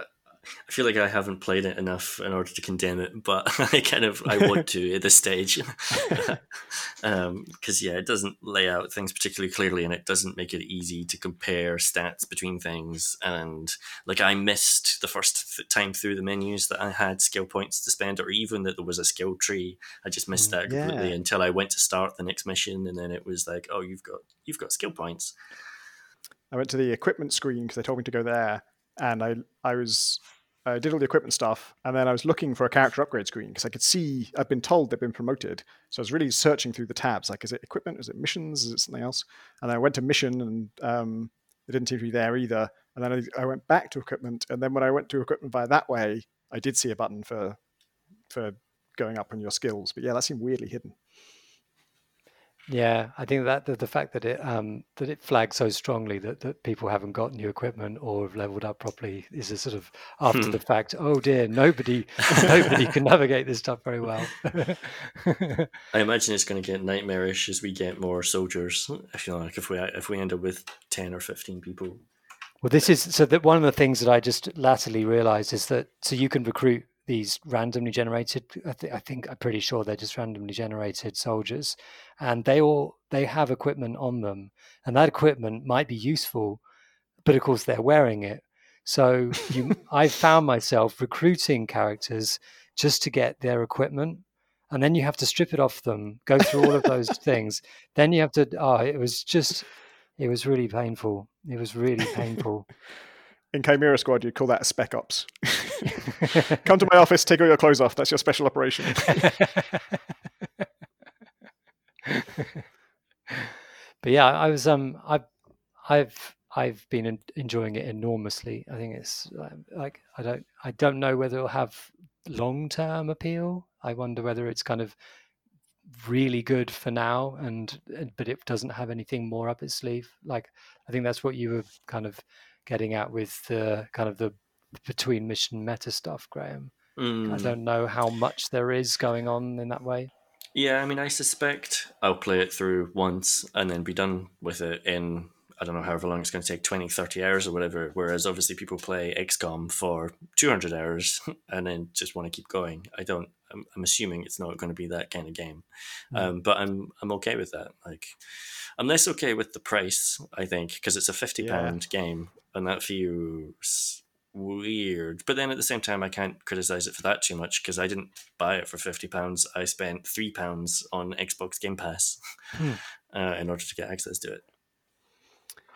I feel like I haven't played it enough in order to condemn it, but I kind of I want to at this stage because um, yeah, it doesn't lay out things particularly clearly, and it doesn't make it easy to compare stats between things. And like I missed the first th- time through the menus that I had skill points to spend, or even that there was a skill tree. I just missed Mm, that completely yeah. until I went to start the next mission, and then it was like, oh, you've got you've got skill points. I went to the equipment screen because they told me to go there, and I I was I did all the equipment stuff, and then I was looking for a character upgrade screen because I could see I've been told they've been promoted, so I was really searching through the tabs. Like, is it equipment? Is it missions? Is it something else? And I went to mission, and um, it didn't seem to be there either. And then I, I went back to equipment, and then when I went to equipment via that way, I did see a button for for going up on your skills. But yeah, that seemed weirdly hidden. Yeah, I think that the, the fact that it um, that it flags so strongly that, that people haven't got new equipment or have leveled up properly is a sort of after Hmm. the fact. Oh dear, nobody nobody can navigate this stuff very well. I imagine it's going to get nightmarish as we get more soldiers. I feel like if we if we end up with ten or fifteen people. Well, this is so that one of the things that I just latterly realized is that so you can recruit these randomly generated. I, th- I think I'm pretty sure they're just randomly generated soldiers, and they all they have equipment on them, and that equipment might be useful, but of course they're wearing it. So you, I found myself recruiting characters just to get their equipment, and then you have to strip it off them, go through all of those things. Then you have to. Oh, it was just. It was really painful. It was really painful. In Chimera Squad, you'd call that spec ops. Come to my office, take all your clothes off. That's your special operation. but yeah, I was um I've I've I've been enjoying it enormously. I think it's like I don't I don't know whether it'll have long term appeal. I wonder whether it's kind of really good for now and- but it doesn't have anything more up its sleeve. Like I think that's what you were kind of getting at with the kind of the between mission meta stuff, Graham. I Mm. don't know how much there is going on in that way. Yeah, I mean, I suspect I'll play it through once and then be done with it in, I don't know, however long it's going to take 20, 30 hours or whatever. Whereas obviously people play XCOM for 200 hours and then just want to keep going. I don't, I'm, I'm assuming it's not going to be that kind of game. Mm. Um, but I'm, I'm okay with that. Like, I'm less okay with the price, I think, because it's a 50 Yeah. game and that feels weird. But then at the same time, I can't criticize it for that too much because I didn't buy it for fifty pounds. I spent three pounds on Xbox Game Pass Hmm. uh, in order to get access to it.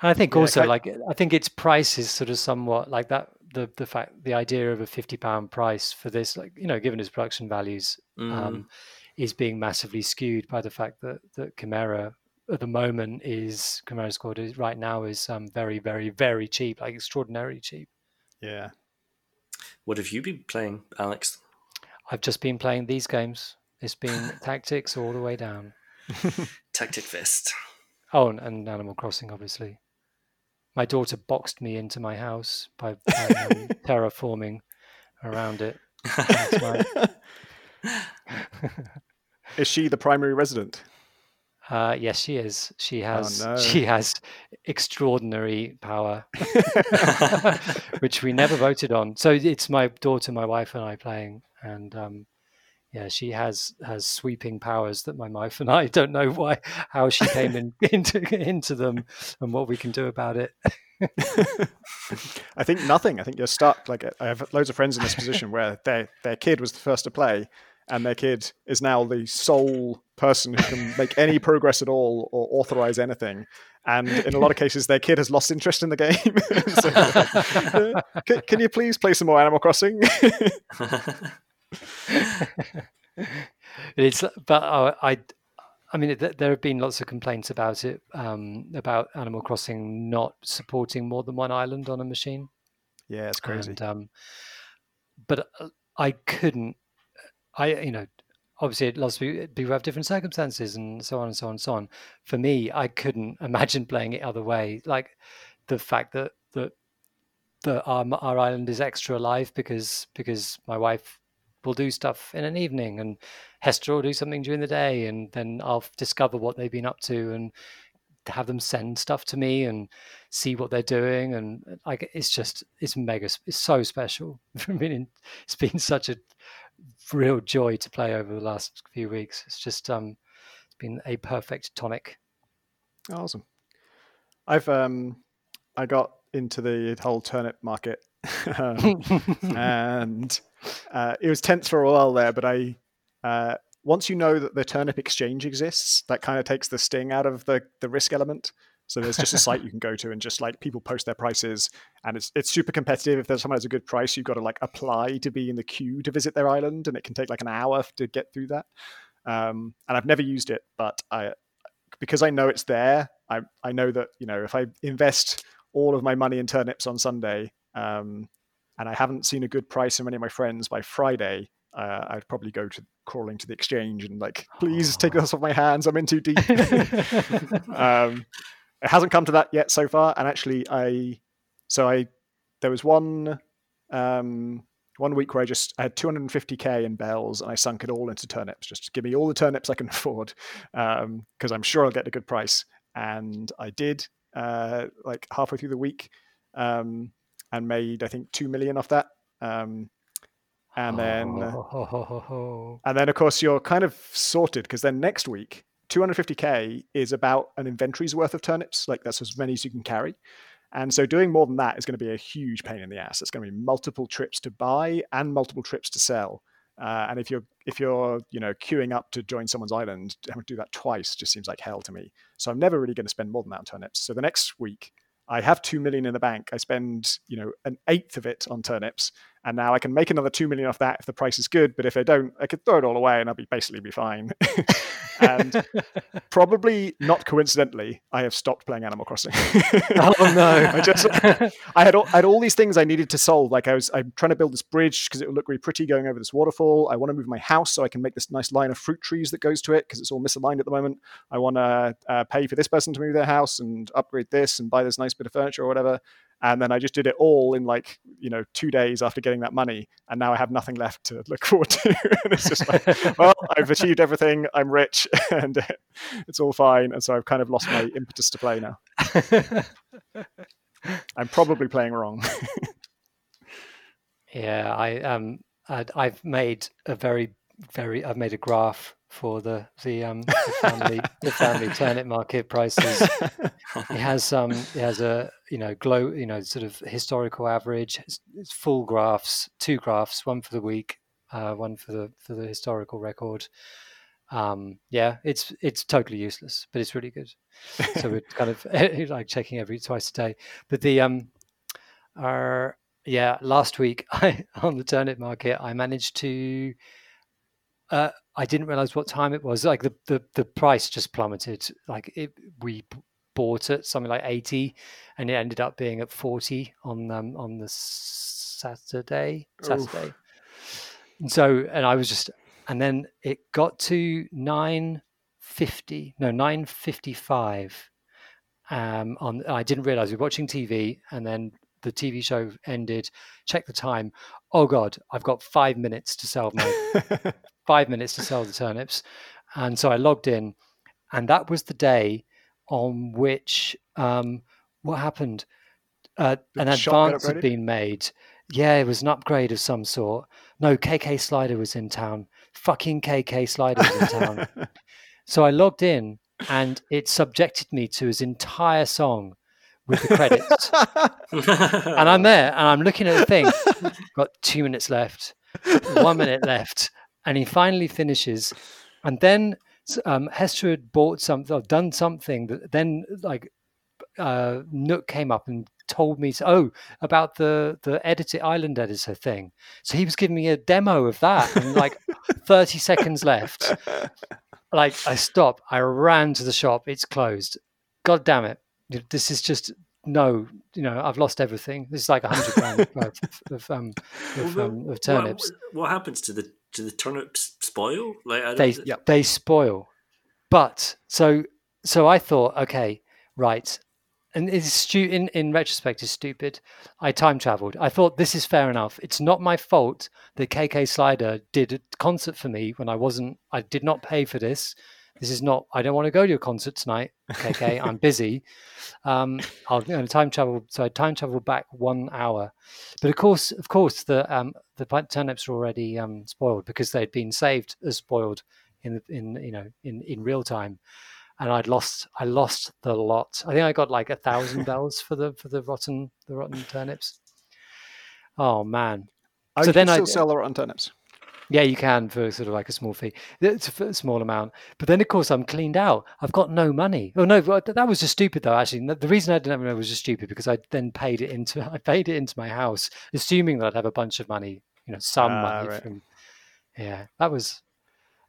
I think Yeah, also ki- like I think its price is sort of somewhat like that the the fact the idea of a fifty pound price for this like you know given its production values Mm. um, is being massively skewed by the fact that that Chimera at the moment is Chimera Squad is right now is um, very very very cheap like extraordinarily cheap. yeah. what have you been playing, Alex? I've just been playing these games. It's been tactics all the way down. Tactic Fest. Oh, and, and Animal Crossing, obviously. My daughter boxed me into my house by, by um, terraforming around it. Is she the primary resident? Uh, yes, she is. She has. no. She has extraordinary power, which we never voted on. So it's my daughter, my wife, and I playing, and um, yeah, she has has sweeping powers that my wife and I don't know why how she came in, into into them and what we can do about it. I think nothing. I think you're stuck. Like I have loads of friends in this position where their their kid was the first to play, and their kid is now the sole person who can make any progress at all or authorize anything. And in a lot of cases, their kid has lost interest in the game. So, uh, can, can you please play some more Animal Crossing? it's but uh, I I mean th- there have been lots of complaints about it um, about Animal Crossing not supporting more than one island on a machine. yeah, it's crazy. And, um, but uh, I couldn't. I you know obviously lots of people have different circumstances and so on and so on and so on. For me, I couldn't imagine playing it other way. Like the fact that that that our our island is extra alive because because my wife will do stuff in an evening and Hester will do something during the day and then I'll discover what they've been up to and have them send stuff to me and see what they're doing and like it's just it's mega it's so special. I mean it's been such a real joy to play over the last few weeks. It's just um it's been a perfect tonic. Awesome. I've um i got into the whole turnip market um, and uh, it was tense for a while there but i uh, once you know that the turnip exchange exists, that kind of takes the sting out of the the risk element. So there's just a site you can go to and just like people post their prices and it's it's super competitive. If there's someone has a good price, you've got to like apply to be in the queue to visit their island and it can take like an hour to get through that. Um, and I've never used it, but I because I know it's there, I I know that, you know, if I invest all of my money in turnips on Sunday, um, and I haven't seen a good price from any of my friends by Friday, uh, I'd probably go to crawling to the exchange and like, please take this off my hands. I'm in too deep. um, it hasn't come to that yet so far. And actually, I so I there was one um, one week where I just I had 250k in bells and I sunk it all into turnips. Just give me all the turnips I can afford because um, I'm sure I'll get a good price. And I did uh, like halfway through the week um, and made I think two million off that. Um, and then oh. and then of course you're kind of sorted because then next week 250k is about an inventory's worth of turnips. Like that's as many as you can carry. And so doing more than that is going to be a huge pain in the ass. It's going to be multiple trips to buy and multiple trips to sell. Uh, and if you're if you're you know queuing up to join someone's island having to do that twice just seems like hell to me. So i'm never really going to spend more than that on turnips. So the next week I have two million in the bank. I spend, you know, an eighth of it on turnips, and now I can make another two million off that if the price is good. But if I don't, I could throw it all away and I'll be basically be fine. and probably not coincidentally, I have stopped playing Animal Crossing. oh no! I just I had all, I had all these things I needed to solve. Like I was I'm trying to build this bridge because it would look really pretty going over this waterfall. I want to move my house so I can make this nice line of fruit trees that goes to it because it's all misaligned at the moment. I want to uh, pay for this person to move their house and upgrade this and buy this nice bit of furniture or whatever and then I just did it all in like you know two days after getting that money, and now I have nothing left to look forward to. and it's just like, well, I've achieved everything. I'm rich, and it's all fine. And so I've kind of lost my impetus to play now. I'm probably playing wrong. yeah, I um, i I've made a very very I've made a graph for the the um the family the family turnip market prices. it has um it has a you know glow you know sort of historical average. It's, it's full graphs, two graphs, one for the week, uh, one for the for the historical record. Um, yeah, it's it's totally useless, but it's really good. So we're kind of like checking every twice a day. But the um, our yeah, last week I on the turnip market I managed to uh, I didn't realize what time it was. Like the the, the price just plummeted. Like it, we bought it something like eighty, and it ended up being at forty on um, on the Saturday. Saturday. Oof. And so, and I was just, and then it got to nine fifty. No, nine fifty five. Um, on I didn't realize we were watching TV, and then the TV show ended. Check the time. Oh God, I've got five minutes to sell my five minutes to sell the turnips. And so I logged in, and that was the day on which um, what happened? Uh, an advance had been made. Yeah, it was an upgrade of some sort. No, KK Slider was in town. Fucking KK Slider was in town. so I logged in, and it subjected me to his entire song with the credits. and I'm there, and I'm looking at the thing. Got two minutes left, one minute left and he finally finishes, and then um, Hester had bought something, or done something that then like uh, Nook came up and told me oh about the the edit island editor thing. So he was giving me a demo of that and like 30 seconds left. Like i stopped. I ran to the shop. It's closed. God damn it. This is just no you know i've lost everything. This is like a hundred grand of, of, um, of, um, of turnips. what, what happens to the do the turnips spoil? Like they they spoil. But so so I thought, okay, right, and it's stu- in in retrospect is stupid. I time traveled. I thought this is fair enough. It's not my fault that KK Slider did a concert for me when I wasn't. I did not pay for this. This is not. I don't want to go to your concert tonight, KK. I'm busy. Um, I'll you know, time travel. So I time travel back one hour. But of course, of course, the um, the turnips were already um, spoiled because they'd been saved as spoiled in in you know in in real time and I'd lost I lost the lot. I think I got like a thousand bells for the for the rotten the rotten turnips. Oh man. I So then then I- still sell the rotten turnips. Yeah, you can for sort of like a small fee. It's a small amount. But then of course I'm cleaned out. I've got no money. Oh no, that was just stupid though actually. The reason I didn't have it was just stupid because I then paid it into I paid it into my house assuming that I'd have a bunch of money, you know, some Ah, money right. from Yeah, that was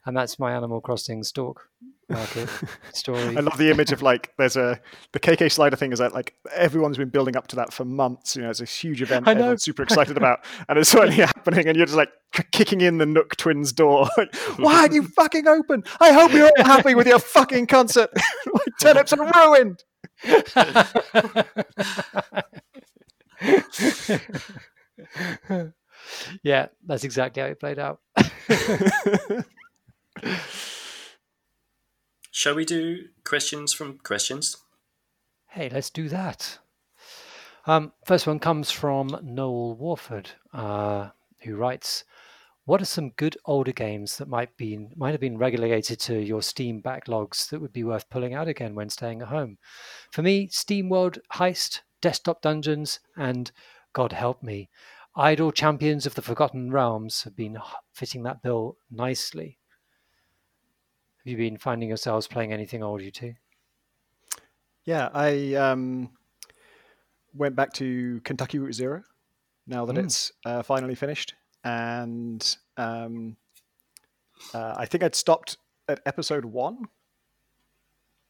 and that's my Animal Crossing stalk market story. I love the image of like there's a the KK slider thing is that like everyone's been building up to that for months. You know, it's a huge event I know. everyone's super excited about, and it's suddenly happening, and you're just like kicking in the Nook Twins door. Like, Why aren't you fucking open? I hope you're all happy with your fucking concert. My turnips are ruined. yeah, that's exactly how it played out. Shall we do questions from questions? Hey, let's do that. Um, first one comes from Noel Warford, uh, who writes, "What are some good older games that might be might have been relegated to your Steam backlogs that would be worth pulling out again when staying at home? For me, Steam World Heist, Desktop Dungeons, and God help me, Idle Champions of the Forgotten Realms have been fitting that bill nicely. Have you been finding yourselves playing anything old, you two? Yeah, I um, went back to Kentucky Route Zero now that Mm. it's uh, finally finished, and um, uh, I think I'd stopped at episode one.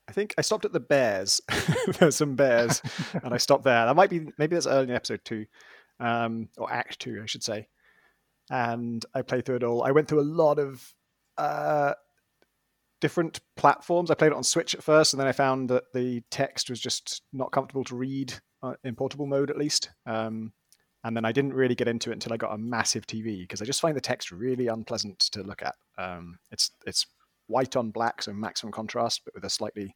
I think I stopped at the bears. There's some bears, and I stopped there. That might be maybe that's early in episode two, um, or act two, I should say. And I played through it all. I went through a lot of uh, different platforms. I played it on Switch at first, and then I found that the text was just not comfortable to read uh, in portable mode, at least. Um, and then I didn't really get into it until I got a massive TV because I just find the text really unpleasant to look at. Um, it's it's white on black, so maximum contrast, but with a slightly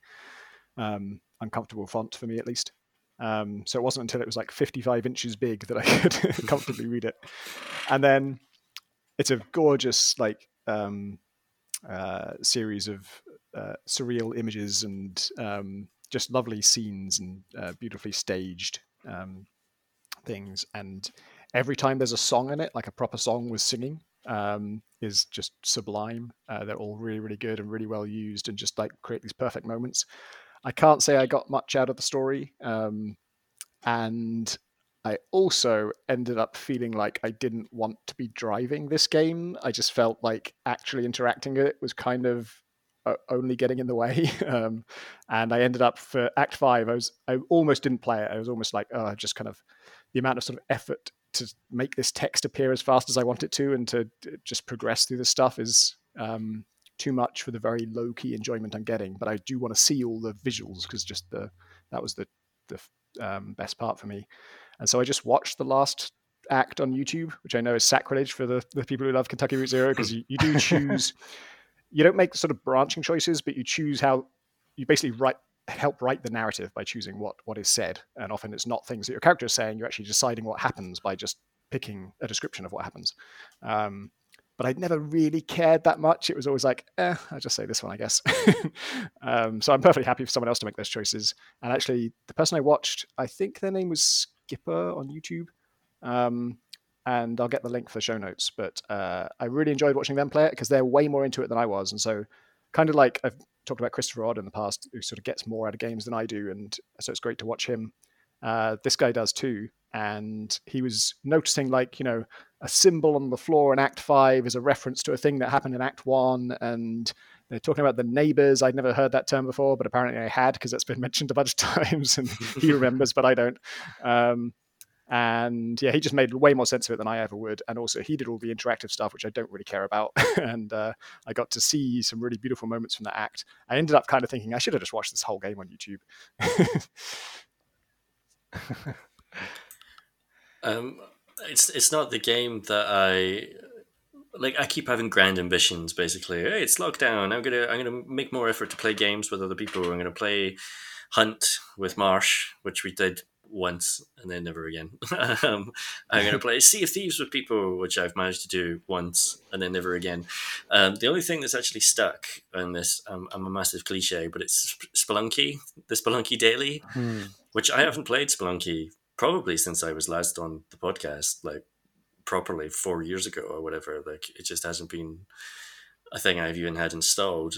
um, uncomfortable font for me, at least. Um, so it wasn't until it was like 55 inches big that I could comfortably read it. And then it's a gorgeous, like, um, uh, series of uh, surreal images and um, just lovely scenes and uh, beautifully staged um, things. And every time there's a song in it, like a proper song with singing, um, is just sublime. Uh, they're all really, really good and really well used, and just like create these perfect moments. I can't say I got much out of the story, um, and I also ended up feeling like I didn't want to be driving this game. I just felt like actually interacting with it was kind of uh, only getting in the way. Um, and I ended up for Act Five. I was I almost didn't play it. I was almost like, oh, just kind of the amount of sort of effort to make this text appear as fast as I want it to, and to uh, just progress through the stuff is um, too much for the very low key enjoyment I'm getting. But I do want to see all the visuals because just the that was the the um, best part for me. And so I just watched the last act on YouTube, which I know is sacrilege for the, the people who love Kentucky Route Zero, because you, you do choose, you don't make sort of branching choices, but you choose how you basically write help write the narrative by choosing what what is said. And often it's not things that your character is saying, you're actually deciding what happens by just picking a description of what happens. Um, but I'd never really cared that much. It was always like, eh, I'll just say this one, I guess. um, so I'm perfectly happy for someone else to make those choices. And actually, the person I watched, I think their name was Skipper on YouTube. Um, and I'll get the link for the show notes. But uh, I really enjoyed watching them play it because they're way more into it than I was. And so, kind of like I've talked about Christopher Odd in the past, who sort of gets more out of games than I do. And so it's great to watch him. Uh, this guy does too. And he was noticing, like, you know, a symbol on the floor in Act Five is a reference to a thing that happened in Act One. And they're talking about the neighbors. I'd never heard that term before, but apparently I had because it's been mentioned a bunch of times and he remembers, but I don't. Um, And yeah, he just made way more sense of it than I ever would. And also, he did all the interactive stuff, which I don't really care about. and uh, I got to see some really beautiful moments from that act. I ended up kind of thinking I should have just watched this whole game on YouTube. um, it's it's not the game that I like. I keep having grand ambitions. Basically, hey, it's lockdown. I'm gonna I'm gonna make more effort to play games with other people. I'm gonna play Hunt with Marsh, which we did once and then never again. um, I'm going to play Sea of Thieves with people, which I've managed to do once and then never again. Um, the only thing that's actually stuck in this, um, I'm a massive cliche, but it's Spelunky, the Spelunky Daily, hmm. which I haven't played Spelunky probably since I was last on the podcast, like properly four years ago or whatever. Like it just hasn't been a thing I've even had installed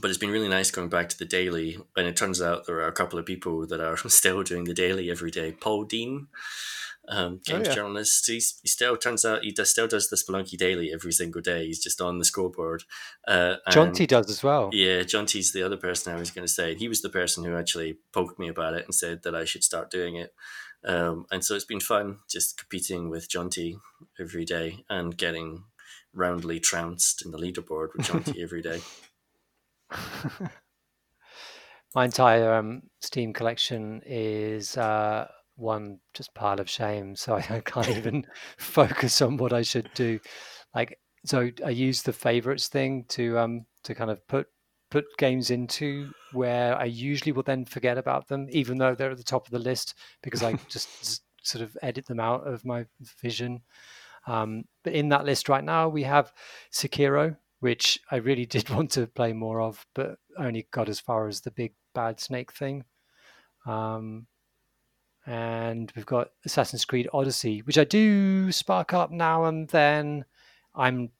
but it's been really nice going back to the daily. And it turns out there are a couple of people that are still doing the daily every day. Paul Dean, um, oh, games oh, yeah. journalist, he's, he still turns out he does, still does the Spelunky daily every single day. He's just on the scoreboard. Uh, Jonty does as well. Yeah, Jonty's the other person I was going to say. He was the person who actually poked me about it and said that I should start doing it. Um, and so it's been fun just competing with Jonty every day and getting roundly trounced in the leaderboard with Jonty every day. My entire um, Steam collection is uh, one just pile of shame, so I, can't even focus on what I should do. Like, so I use the favorites thing to um to kind of put put games into where I usually will then forget about them, even though they're at the top of the list because I just sort of edit them out of my vision. Um, but in that list right now, we have Sekiro, which I really did want to play more of, but only got as far as the big bad snake thing. Um, and we've got Assassin's Creed Odyssey, which I do spark up now and then. I'm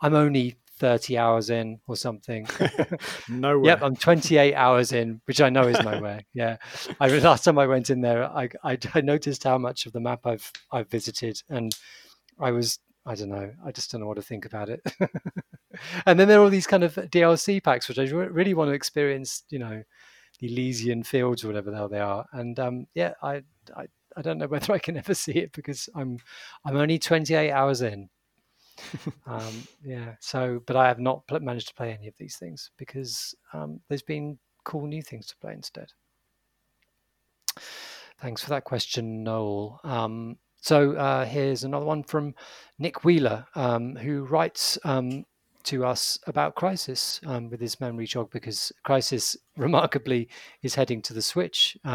I'm only 30 hours in or something. nowhere. Yep, I'm 28 hours in, which I know is nowhere. Yeah, I last time I went in there, I, I, I noticed how much of the map I've I've visited, and I was I don't know. I just don't know what to think about it. and then there are all these kind of DLC packs, which I really want to experience. You know, the Elysian Fields or whatever the hell they are. And um, yeah, I, I I don't know whether I can ever see it because I'm I'm only 28 hours in. Um, yeah. So, but I have not managed to play any of these things because um, there's been cool new things to play instead. Thanks for that question, Noel. Um, so uh, here's another one from Nick Wheeler, um, who writes um, to us about Crysis um, with his memory jog because Crysis, remarkably, is heading to the Switch. He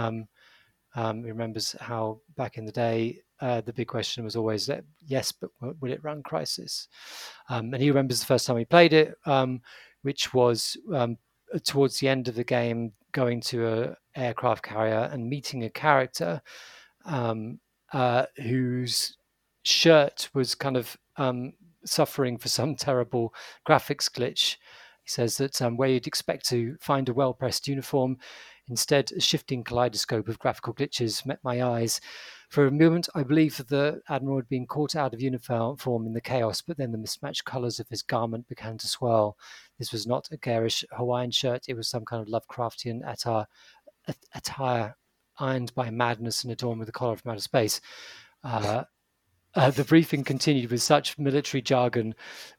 remembers how back in the day uh, the big question was always yes, but will it run Crysis? Um, and he remembers the first time he played it, which was towards the end of the game, going to a aircraft carrier and meeting a character. Um, uh, whose shirt was kind of um, suffering for some terrible graphics glitch. He says that um, where you'd expect to find a well pressed uniform, instead, a shifting kaleidoscope of graphical glitches met my eyes. For a moment, I believed that the Admiral had been caught out of uniform in the chaos, but then the mismatched colours of his garment began to swirl. This was not a garish Hawaiian shirt, it was some kind of Lovecraftian attire, attire ironed by madness and adorned with a collar from outer space. Uh, uh, the briefing continued with such military jargon,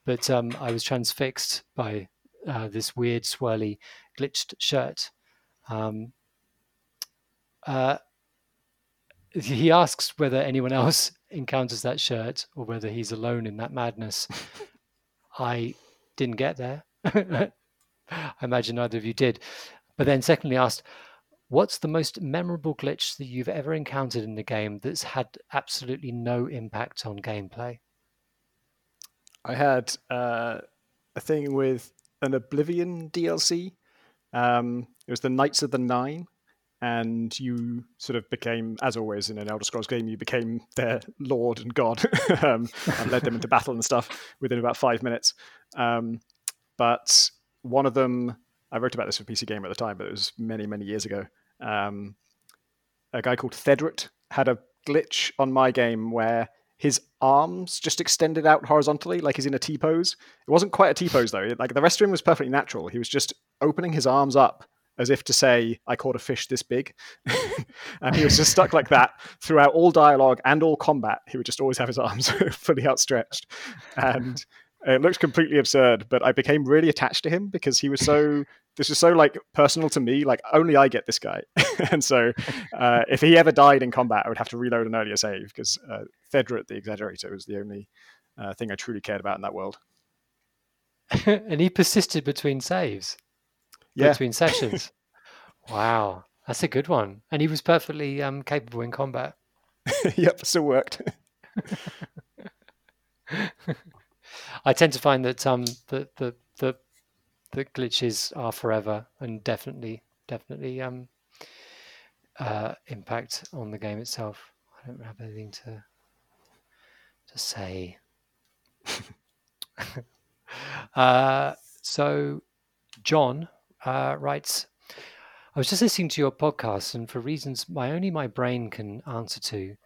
but um, I was transfixed by uh, this weird, swirly, glitched shirt. Um, uh, he asks whether anyone else encounters that shirt or whether he's alone in that madness. I didn't get there. I imagine neither of you did. But then, secondly, asked, What's the most memorable glitch that you've ever encountered in the game that's had absolutely no impact on gameplay? I had uh, a thing with an Oblivion DLC. Um, it was the Knights of the Nine, and you sort of became, as always in an Elder Scrolls game, you became their lord and god um, and led them into battle and stuff within about five minutes. Um, but one of them, I wrote about this for PC Gamer at the time, but it was many, many years ago um, a guy called Thedret had a glitch on my game where his arms just extended out horizontally, like he's in a T pose. It wasn't quite a T pose though. Like the rest of him was perfectly natural. He was just opening his arms up as if to say, I caught a fish this big. and he was just stuck like that throughout all dialogue and all combat. He would just always have his arms fully outstretched. And it looked completely absurd, but I became really attached to him because he was so. This is so like personal to me. Like only I get this guy, and so uh, if he ever died in combat, I would have to reload an earlier save because uh, the Exaggerator was the only uh, thing I truly cared about in that world. and he persisted between saves, Yeah, between sessions. wow, that's a good one. And he was perfectly um, capable in combat. yep, still worked. I tend to find that um the the the, the glitches are forever and definitely definitely um uh, impact on the game itself. I don't have anything to to say. uh, so, John uh, writes, I was just listening to your podcast, and for reasons my only my brain can answer to,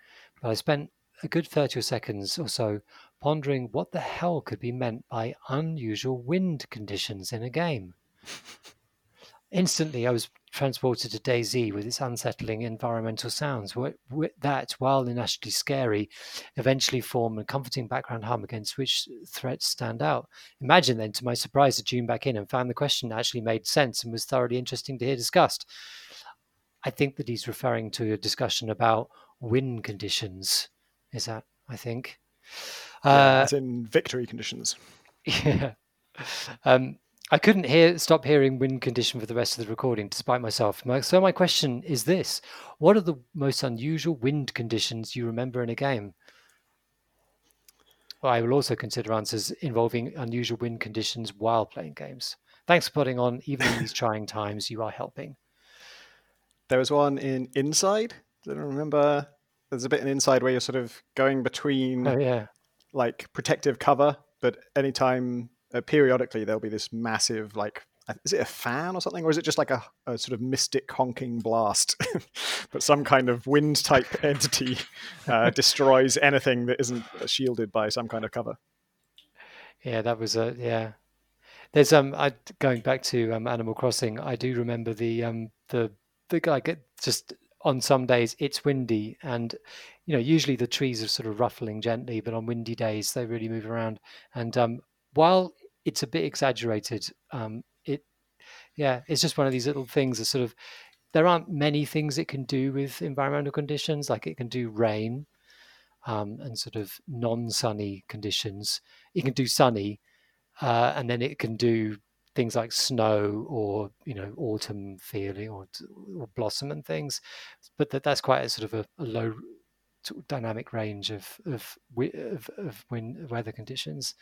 but I spent a good thirty seconds or so pondering what the hell could be meant by unusual wind conditions in a game. Instantly, I was transported to DayZ with its unsettling environmental sounds that, while initially scary, eventually form a comforting background hum against which threats stand out. Imagine then, to my surprise, to tune back in and found the question actually made sense and was thoroughly interesting to hear discussed. I think that he's referring to a discussion about wind conditions. Is that, I think? Yeah, Uh, as in victory conditions. yeah. Um, I couldn't hear stop hearing wind condition for the rest of the recording, despite myself. So my question is this: What are the most unusual wind conditions you remember in a game? Well, I will also consider answers involving unusual wind conditions while playing games. Thanks for putting on, even in these trying times. You are helping. There was one in Inside. I don't remember. There's a bit in Inside where you're sort of going between Oh yeah, like protective cover, but anytime uh, periodically there'll be this massive like uh, is it a fan or something, or is it just like a, a sort of mystic honking blast? but some kind of wind type entity uh, destroys anything that isn't shielded by some kind of cover. yeah. That was a yeah. There's um, I going back to um, Animal Crossing. I do remember the um, the the it just on some days it's windy and you know usually the trees are sort of ruffling gently, but on windy days they really move around. And um, while it's a bit exaggerated, um, it yeah, it's just one of these little things that sort of there aren't many things it can do with environmental conditions. Like it can do rain um, and sort of non-sunny conditions. It can do sunny, uh, and then it can do things like snow or you know autumn feeling or, or blossom and things. But that, that's quite a sort of a, a low dynamic range of of, of of wind weather conditions.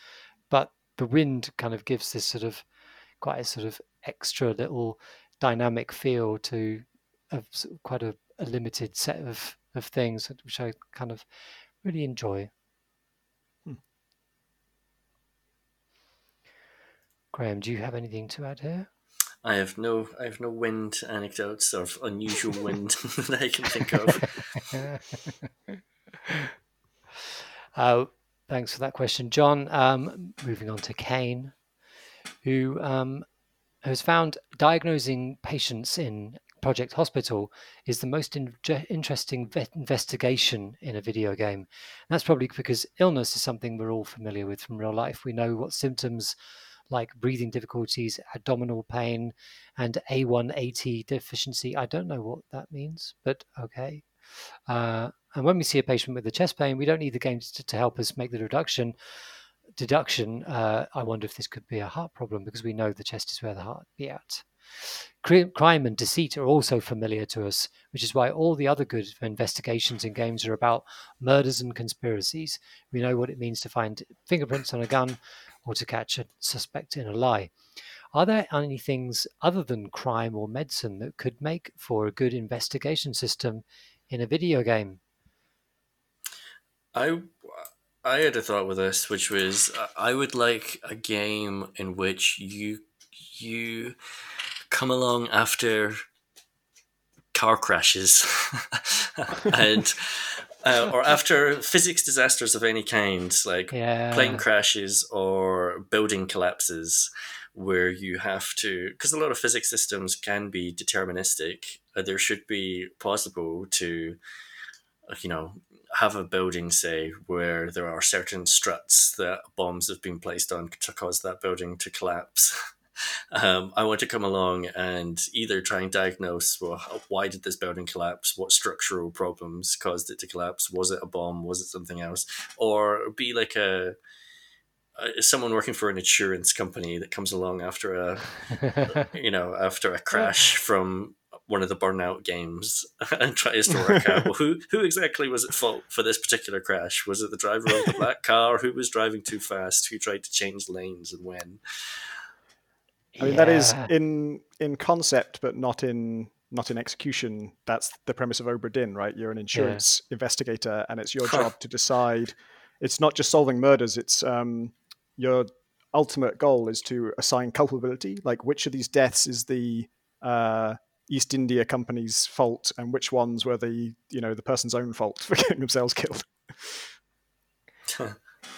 But the wind kind of gives this sort of quite a sort of extra little dynamic feel to a, sort of quite a, a limited set of of things, which I kind of really enjoy. Hmm. Graham, do you have anything to add here? I have no, I have no wind anecdotes of unusual wind that I can think of. uh, thanks for that question, John. Um, moving on to Kane, who um, has found diagnosing patients in Project Hospital is the most in- interesting vet- investigation in a video game. And that's probably because illness is something we're all familiar with from real life. We know what symptoms like breathing difficulties, abdominal pain, and A1AT deficiency. I don't know what that means, but okay. Uh, and when we see a patient with a chest pain, we don't need the game to, to help us make the reduction. Deduction. Uh, I wonder if this could be a heart problem because we know the chest is where the heart be at. Crime and deceit are also familiar to us, which is why all the other good investigations in games are about murders and conspiracies. We know what it means to find fingerprints on a gun or to catch a suspect in a lie. Are there any things other than crime or medicine that could make for a good investigation system in a video game? I I had a thought with this, which was I would like a game in which you you come along after car crashes and uh, or after physics disasters of any kind, like Yeah. plane crashes or building collapses, where you have to, because a lot of physics systems can be deterministic, uh, there should be possible to, uh, you know, have a building, say, where there are certain struts that bombs have been placed on to cause that building to collapse. um, I want to come along and either try and diagnose well, why did this building collapse? What structural problems caused it to collapse? Was it a bomb? Was it something else? Or be like a, a someone working for an insurance company that comes along after a you know after a crash from one of the burnout games and tries to work out well, who who exactly was at fault for this particular crash. Was it the driver of the black car? Who was driving too fast? Who tried to change lanes and when? I mean, yeah. that is in in concept, but not in not in execution. That's the premise of Obra Dinn, right? You're an insurance yeah. investigator, and it's your job to decide. It's not just solving murders; it's um, your ultimate goal is to assign culpability. Like, which of these deaths is the uh, East India Company's fault, and which ones were the you know the person's own fault for getting themselves killed?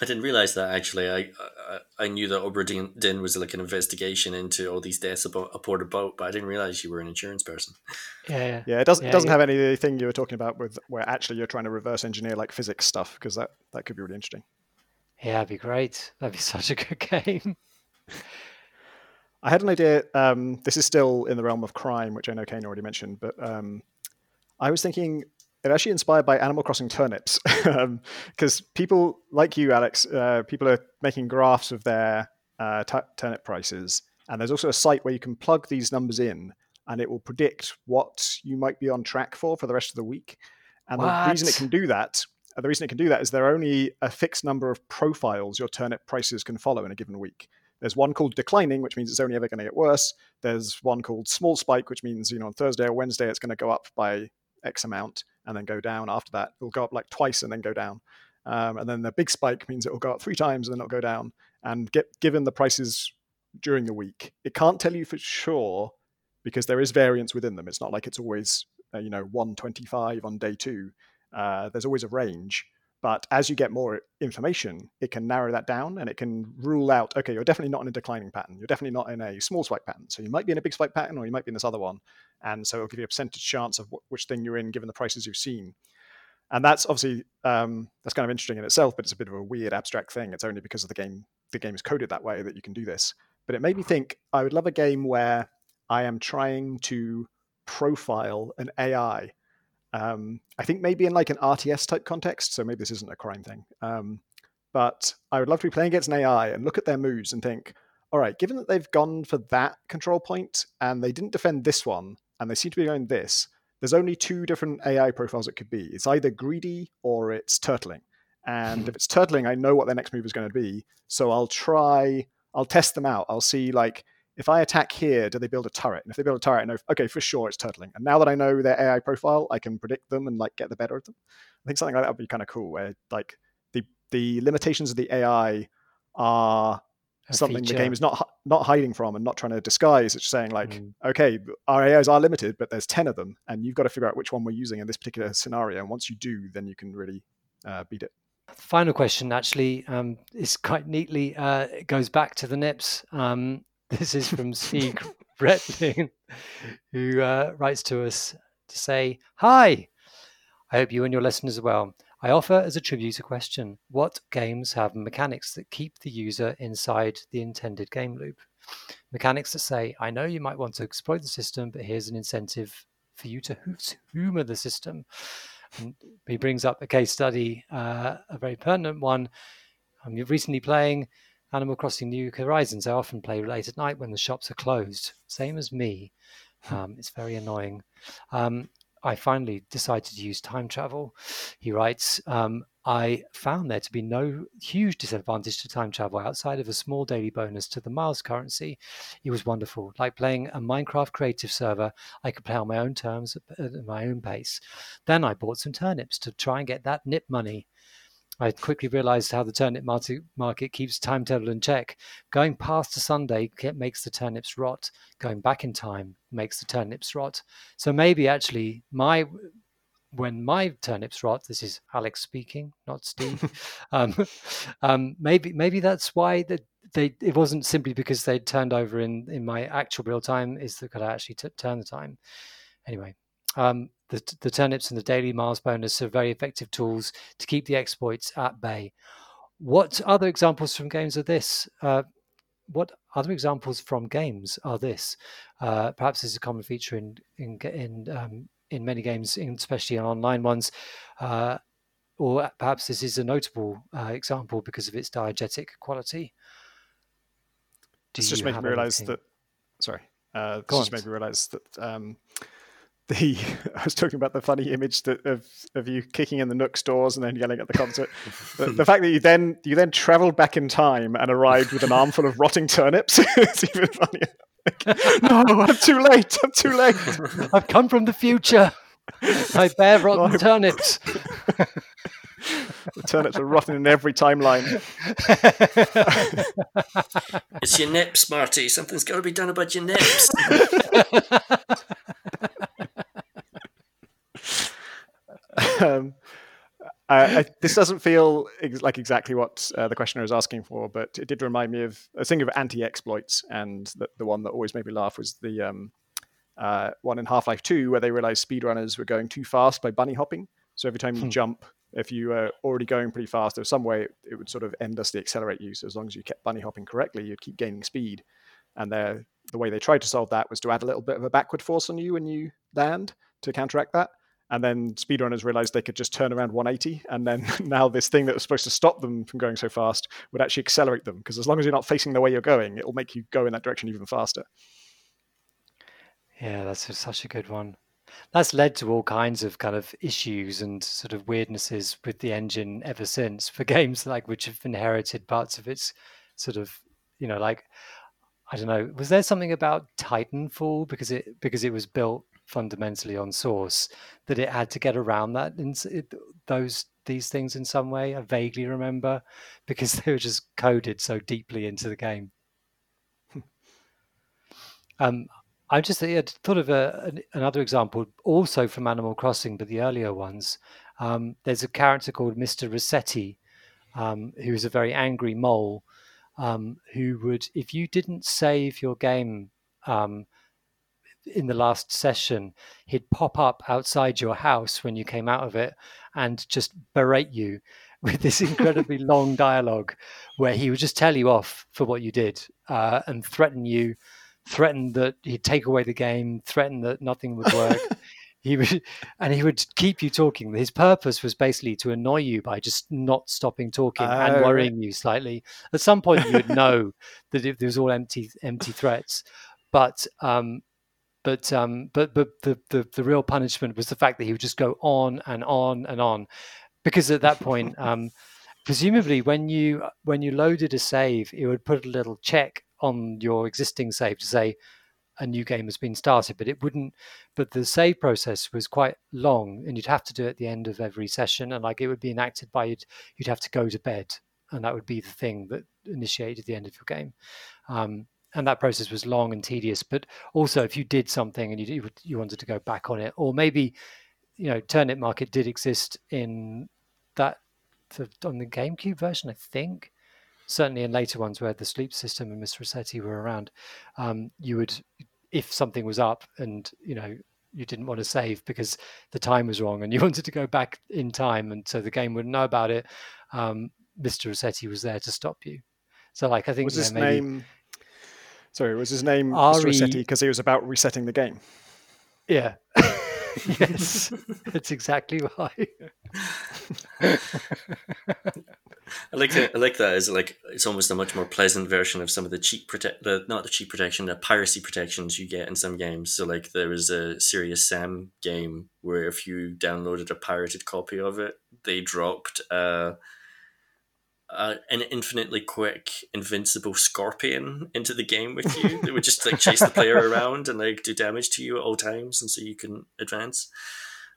I didn't realize that actually. I I, I knew that Obra Dinn was like an investigation into all these deaths aboard, aboard a boat, but I didn't realize you were an insurance person. Yeah, yeah. Yeah it doesn't yeah, doesn't yeah. have anything you were talking about with where actually you're trying to reverse engineer like physics stuff because that that could be really interesting. Yeah, that'd be great. That'd be such a good game. I had an idea. Um, this is still in the realm of crime, which I know Kane already mentioned, but um, I was thinking it actually inspired by Animal Crossing turnips, because um, people like you, Alex, uh, people are making graphs of their uh, t- turnip prices, and there's also a site where you can plug these numbers in, and it will predict what you might be on track for for the rest of the week. And what? the reason it can do that, the reason it can do that is there are only a fixed number of profiles your turnip prices can follow in a given week. There's one called declining, which means it's only ever going to get worse. There's one called small spike, which means you know on Thursday or Wednesday it's going to go up by X amount and then go down after that. It'll go up like twice and then go down. Um, and then the big spike means it will go up three times and then it'll go down. And get given the prices during the week, it can't tell you for sure because there is variance within them. It's not like it's always uh, you know 125 on day two. Uh, there's always a range. But as you get more information, it can narrow that down and it can rule out, okay, you're definitely not in a declining pattern. You're definitely not in a small spike pattern. So you might be in a big spike pattern or you might be in this other one. And so it'll give you a percentage chance of which thing you're in given the prices you've seen. And that's obviously um, that's kind of interesting in itself, but it's a bit of a weird abstract thing. It's only because of the game the game is coded that way that you can do this. But it made me think I would love a game where I am trying to profile an AI um, I think maybe in like an RTS type context, so maybe this isn't a crime thing. Um, but I would love to be playing against an AI and look at their moves and think, all right, given that they've gone for that control point and they didn't defend this one and they seem to be going this, there's only two different AI profiles it could be. It's either greedy or it's turtling. And if it's turtling, I know what their next move is going to be. So I'll try, I'll test them out. I'll see like if I attack here, do they build a turret? And if they build a turret, I know, okay, for sure it's turtling. And now that I know their AI profile, I can predict them and like get the better of them. I think something like that would be kind of cool, where like the the limitations of the AI are a something feature. the game is not not hiding from and not trying to disguise. It's saying like, mm. okay, our AIs are limited, but there's ten of them, and you've got to figure out which one we're using in this particular scenario. And once you do, then you can really uh, beat it. Final question, actually, um, is quite neatly uh, it goes back to the Nips. Um, this is from Sieg Bretling, who uh, writes to us to say, Hi, I hope you and your listeners are well. I offer as a tribute a question What games have mechanics that keep the user inside the intended game loop? Mechanics that say, I know you might want to exploit the system, but here's an incentive for you to humor the system. And he brings up a case study, uh, a very pertinent one. Um, you're recently playing Animal Crossing New Horizons, I often play late at night when the shops are closed. Same as me. Hmm. Um, it's very annoying. Um, I finally decided to use time travel. He writes, um, I found there to be no huge disadvantage to time travel outside of a small daily bonus to the miles currency. It was wonderful. Like playing a Minecraft creative server, I could play on my own terms at my own pace. Then I bought some turnips to try and get that nip money. I quickly realized how the turnip market keeps timetable in check. Going past a Sunday makes the turnips rot. Going back in time makes the turnips rot. So maybe actually my when my turnips rot, this is Alex speaking, not Steve. um, um, maybe maybe that's why the they it wasn't simply because they turned over in in my actual real time is that could I actually t- turn the time anyway um, the, the turnips and the daily miles bonus are very effective tools to keep the exploits at bay. What other examples from games are this? Uh, what other examples from games are this? Uh, perhaps this is a common feature in in in um, in many games especially in online ones. Uh, or perhaps this is a notable uh, example because of its diegetic quality. Do it's just made me realize that. Sorry, uh, it's just made me realize that um, the I was talking about the funny image that of of you kicking in the Nook's doors and then yelling at the concert. the, the, fact that you then you then travelled back in time and arrived with an armful of rotting turnips is even funnier. Like, no, I'm too late. I'm too late. I've come from the future. I bear rotten turnips. the turnips are rotten in every timeline. it's your nips, Marty. Something's got to be done about your nips. um, I, I, this doesn't feel ex- like exactly what uh, the questioner is asking for, but it did remind me of a thing of anti-exploits, and the, the one that always made me laugh was the um, uh, one in Half Life 2 where they realized speedrunners were going too fast by bunny hopping. So every time you hmm. jump, if you were already going pretty fast, there was some way it would sort of endlessly accelerate you. So as long as you kept bunny hopping correctly, you'd keep gaining speed. And the way they tried to solve that was to add a little bit of a backward force on you when you land to counteract that. And then speedrunners realized they could just turn around 180. And then now this thing that was supposed to stop them from going so fast would actually accelerate them. Because as long as you're not facing the way you're going, it will make you go in that direction even faster. Yeah, that's such a good one. That's led to all kinds of kind of issues and sort of weirdnesses with the engine ever since for games like which have inherited parts of its sort of, you know, like I don't know, was there something about Titanfall because it because it was built fundamentally on source that it had to get around that and those these things in some way? I vaguely remember because they were just coded so deeply into the game. um, I just I thought of a, another example, also from Animal Crossing, but the earlier ones. Um, there's a character called Mr. Resetti um, who is a very angry mole, um, who would, if you didn't save your game um, in the last session, he'd pop up outside your house when you came out of it and just berate you with this incredibly long dialogue where he would just tell you off for what you did uh, and threaten you threaten that he'd take away the game, threaten that nothing would work. he would, and he would keep you talking. His purpose was basically to annoy you by just not stopping talking and oh, worrying you slightly. At some point, you would know that it, was all empty, empty threats. But um, but um, but but the, the the real punishment was the fact that he would just go on and on and on, because at that point, um, presumably when you when you loaded a save, it would put a little check on your existing save to say a new game has been started, but it wouldn't. But the save process was quite long, and you'd have to do it at the end of every session, and like it would be enacted by you'd you'd have to go to bed, and that would be the thing that initiated the end of your game. Um, and that process was long and tedious. But also, if you did something and you you wanted to go back on it, or maybe you know, Turnip Market did exist in that on the GameCube version, I think certainly in later ones where the sleep system and Mr. Resetti were around, um, you would, if something was up and, you know, you didn't want to save because the time was wrong and you wanted to go back in time and so the game wouldn't know about it, um, Mr. Resetti was there to stop you. So like, I think was his maybe, name, sorry, was his name Mr. Because he was about resetting the game? Yeah. yes, that's exactly why. I like that. I like that. Is like it's almost a much more pleasant version of some of the cheap protect, the not the cheap protection, the piracy protections you get in some games. So like there was a Serious Sam game where if you downloaded a pirated copy of it, they dropped uh, uh, an infinitely quick invincible scorpion into the game with you. it would just like chase the player around and like do damage to you at all times, and so you can advance.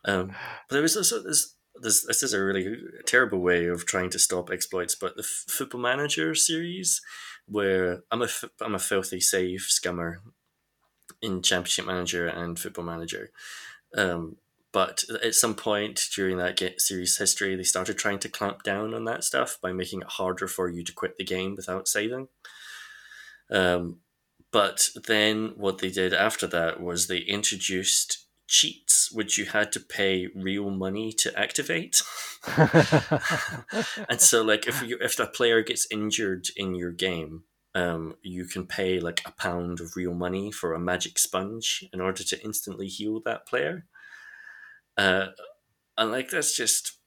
Um, but there was also this this this is a really terrible way of trying to stop exploits. But the F- Football Manager series, where I'm a I'm a filthy save scummer in Championship Manager and Football Manager. Um, but at some point during that series history, they started trying to clamp down on that stuff by making it harder for you to quit the game without saving. Um, but then what they did after that was they introduced cheats, which you had to pay real money to activate. and so, like, if you if the player gets injured in your game, um, you can pay like a pound of real money for a magic sponge in order to instantly heal that player. Uh, and like that's just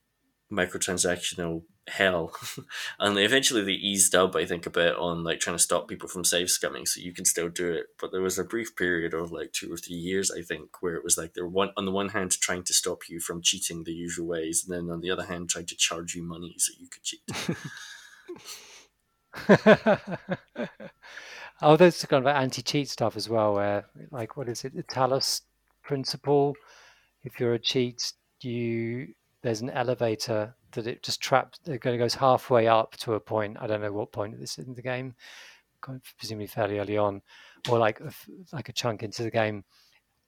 microtransactional hell. and they eventually they eased up, I think, a bit on like trying to stop people from save scumming, so you can still do it. But there was a brief period of like two or three years, I think, where it was like they're one on the one hand trying to stop you from cheating the usual ways, and then on the other hand trying to charge you money so you could cheat. oh, there's kind of anti-cheat stuff as well, where like what is it, the Talos principle? If you're a cheat, you there's an elevator that it just traps. It goes halfway up to a point. I don't know what point this is in the game, presumably fairly early on, or like a, like a chunk into the game.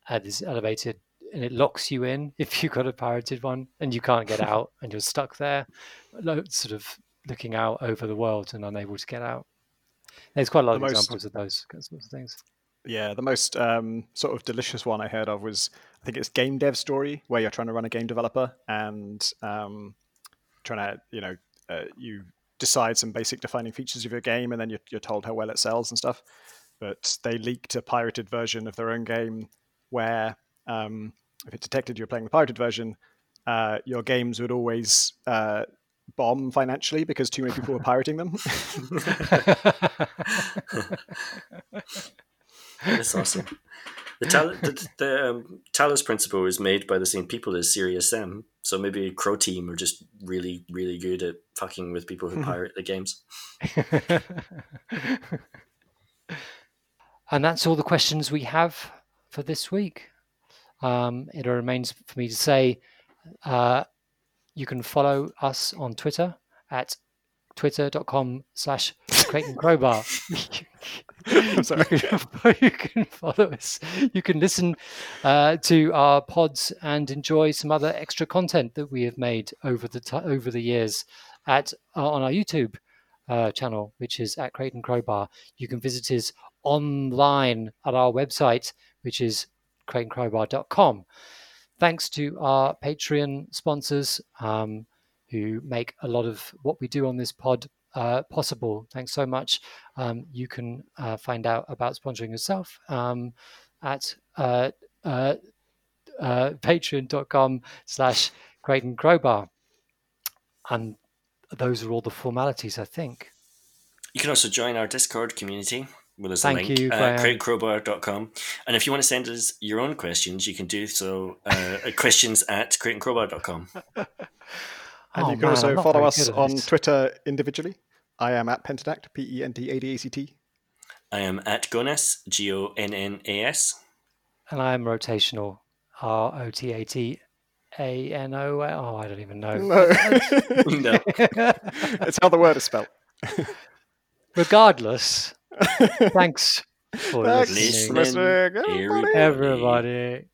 And is elevated and it locks you in if you've got a pirated one and you can't get out and you're stuck there, sort of looking out over the world and unable to get out. There's quite a lot the of most, examples of those sorts of things. Yeah, the most um, sort of delicious one I heard of was I think it's Game Dev Story, where you're trying to run a game developer and um, trying to you know uh, you decide some basic defining features of your game, and then you're, you're told how well it sells and stuff. But they leaked a pirated version of their own game where um, if it detected you're playing the pirated version, uh, your games would always uh, bomb financially because too many people were pirating them. That's awesome. The, Tal- the, the um, Talos principle was made by the same people as Serious Sam, so maybe Croteam are just really, really good at fucking with people who pirate the games. and that's all the questions we have for this week. Um, it remains for me to say uh, you can follow us on Twitter at twitter.com slash Crate and Crowbar. you, can, you can follow us. You can listen uh, to our pods and enjoy some other extra content that we have made over the t- over the years at uh, on our YouTube uh, channel, which is at Crate and Crowbar. You can visit us online at our website, which is CrateandCrowbar.com thanks to our Patreon sponsors um, who make a lot of what we do on this pod uh, possible. Thanks so much. Um, you can uh, find out about sponsoring yourself um, at uh, uh, uh patreon.com slash Crate and Crowbar. And those are all the formalities, I think. You can also join our Discord community well, there's Thank a link you, at crateandcrowbar.com. And if you want to send us your own questions, you can do so uh, at questions at crateandcrowbar.com. and oh, you can man, also follow us on. Twitter individually. I am at Pentadact, P E N T A D A C T. I am at Gonnas, G O N N A S. And I am rotational, R O T A T A N O. Oh, I don't even know. No. no. it's how the word is spelled. Regardless, Thanks for Thanks listening, listening everybody. everybody.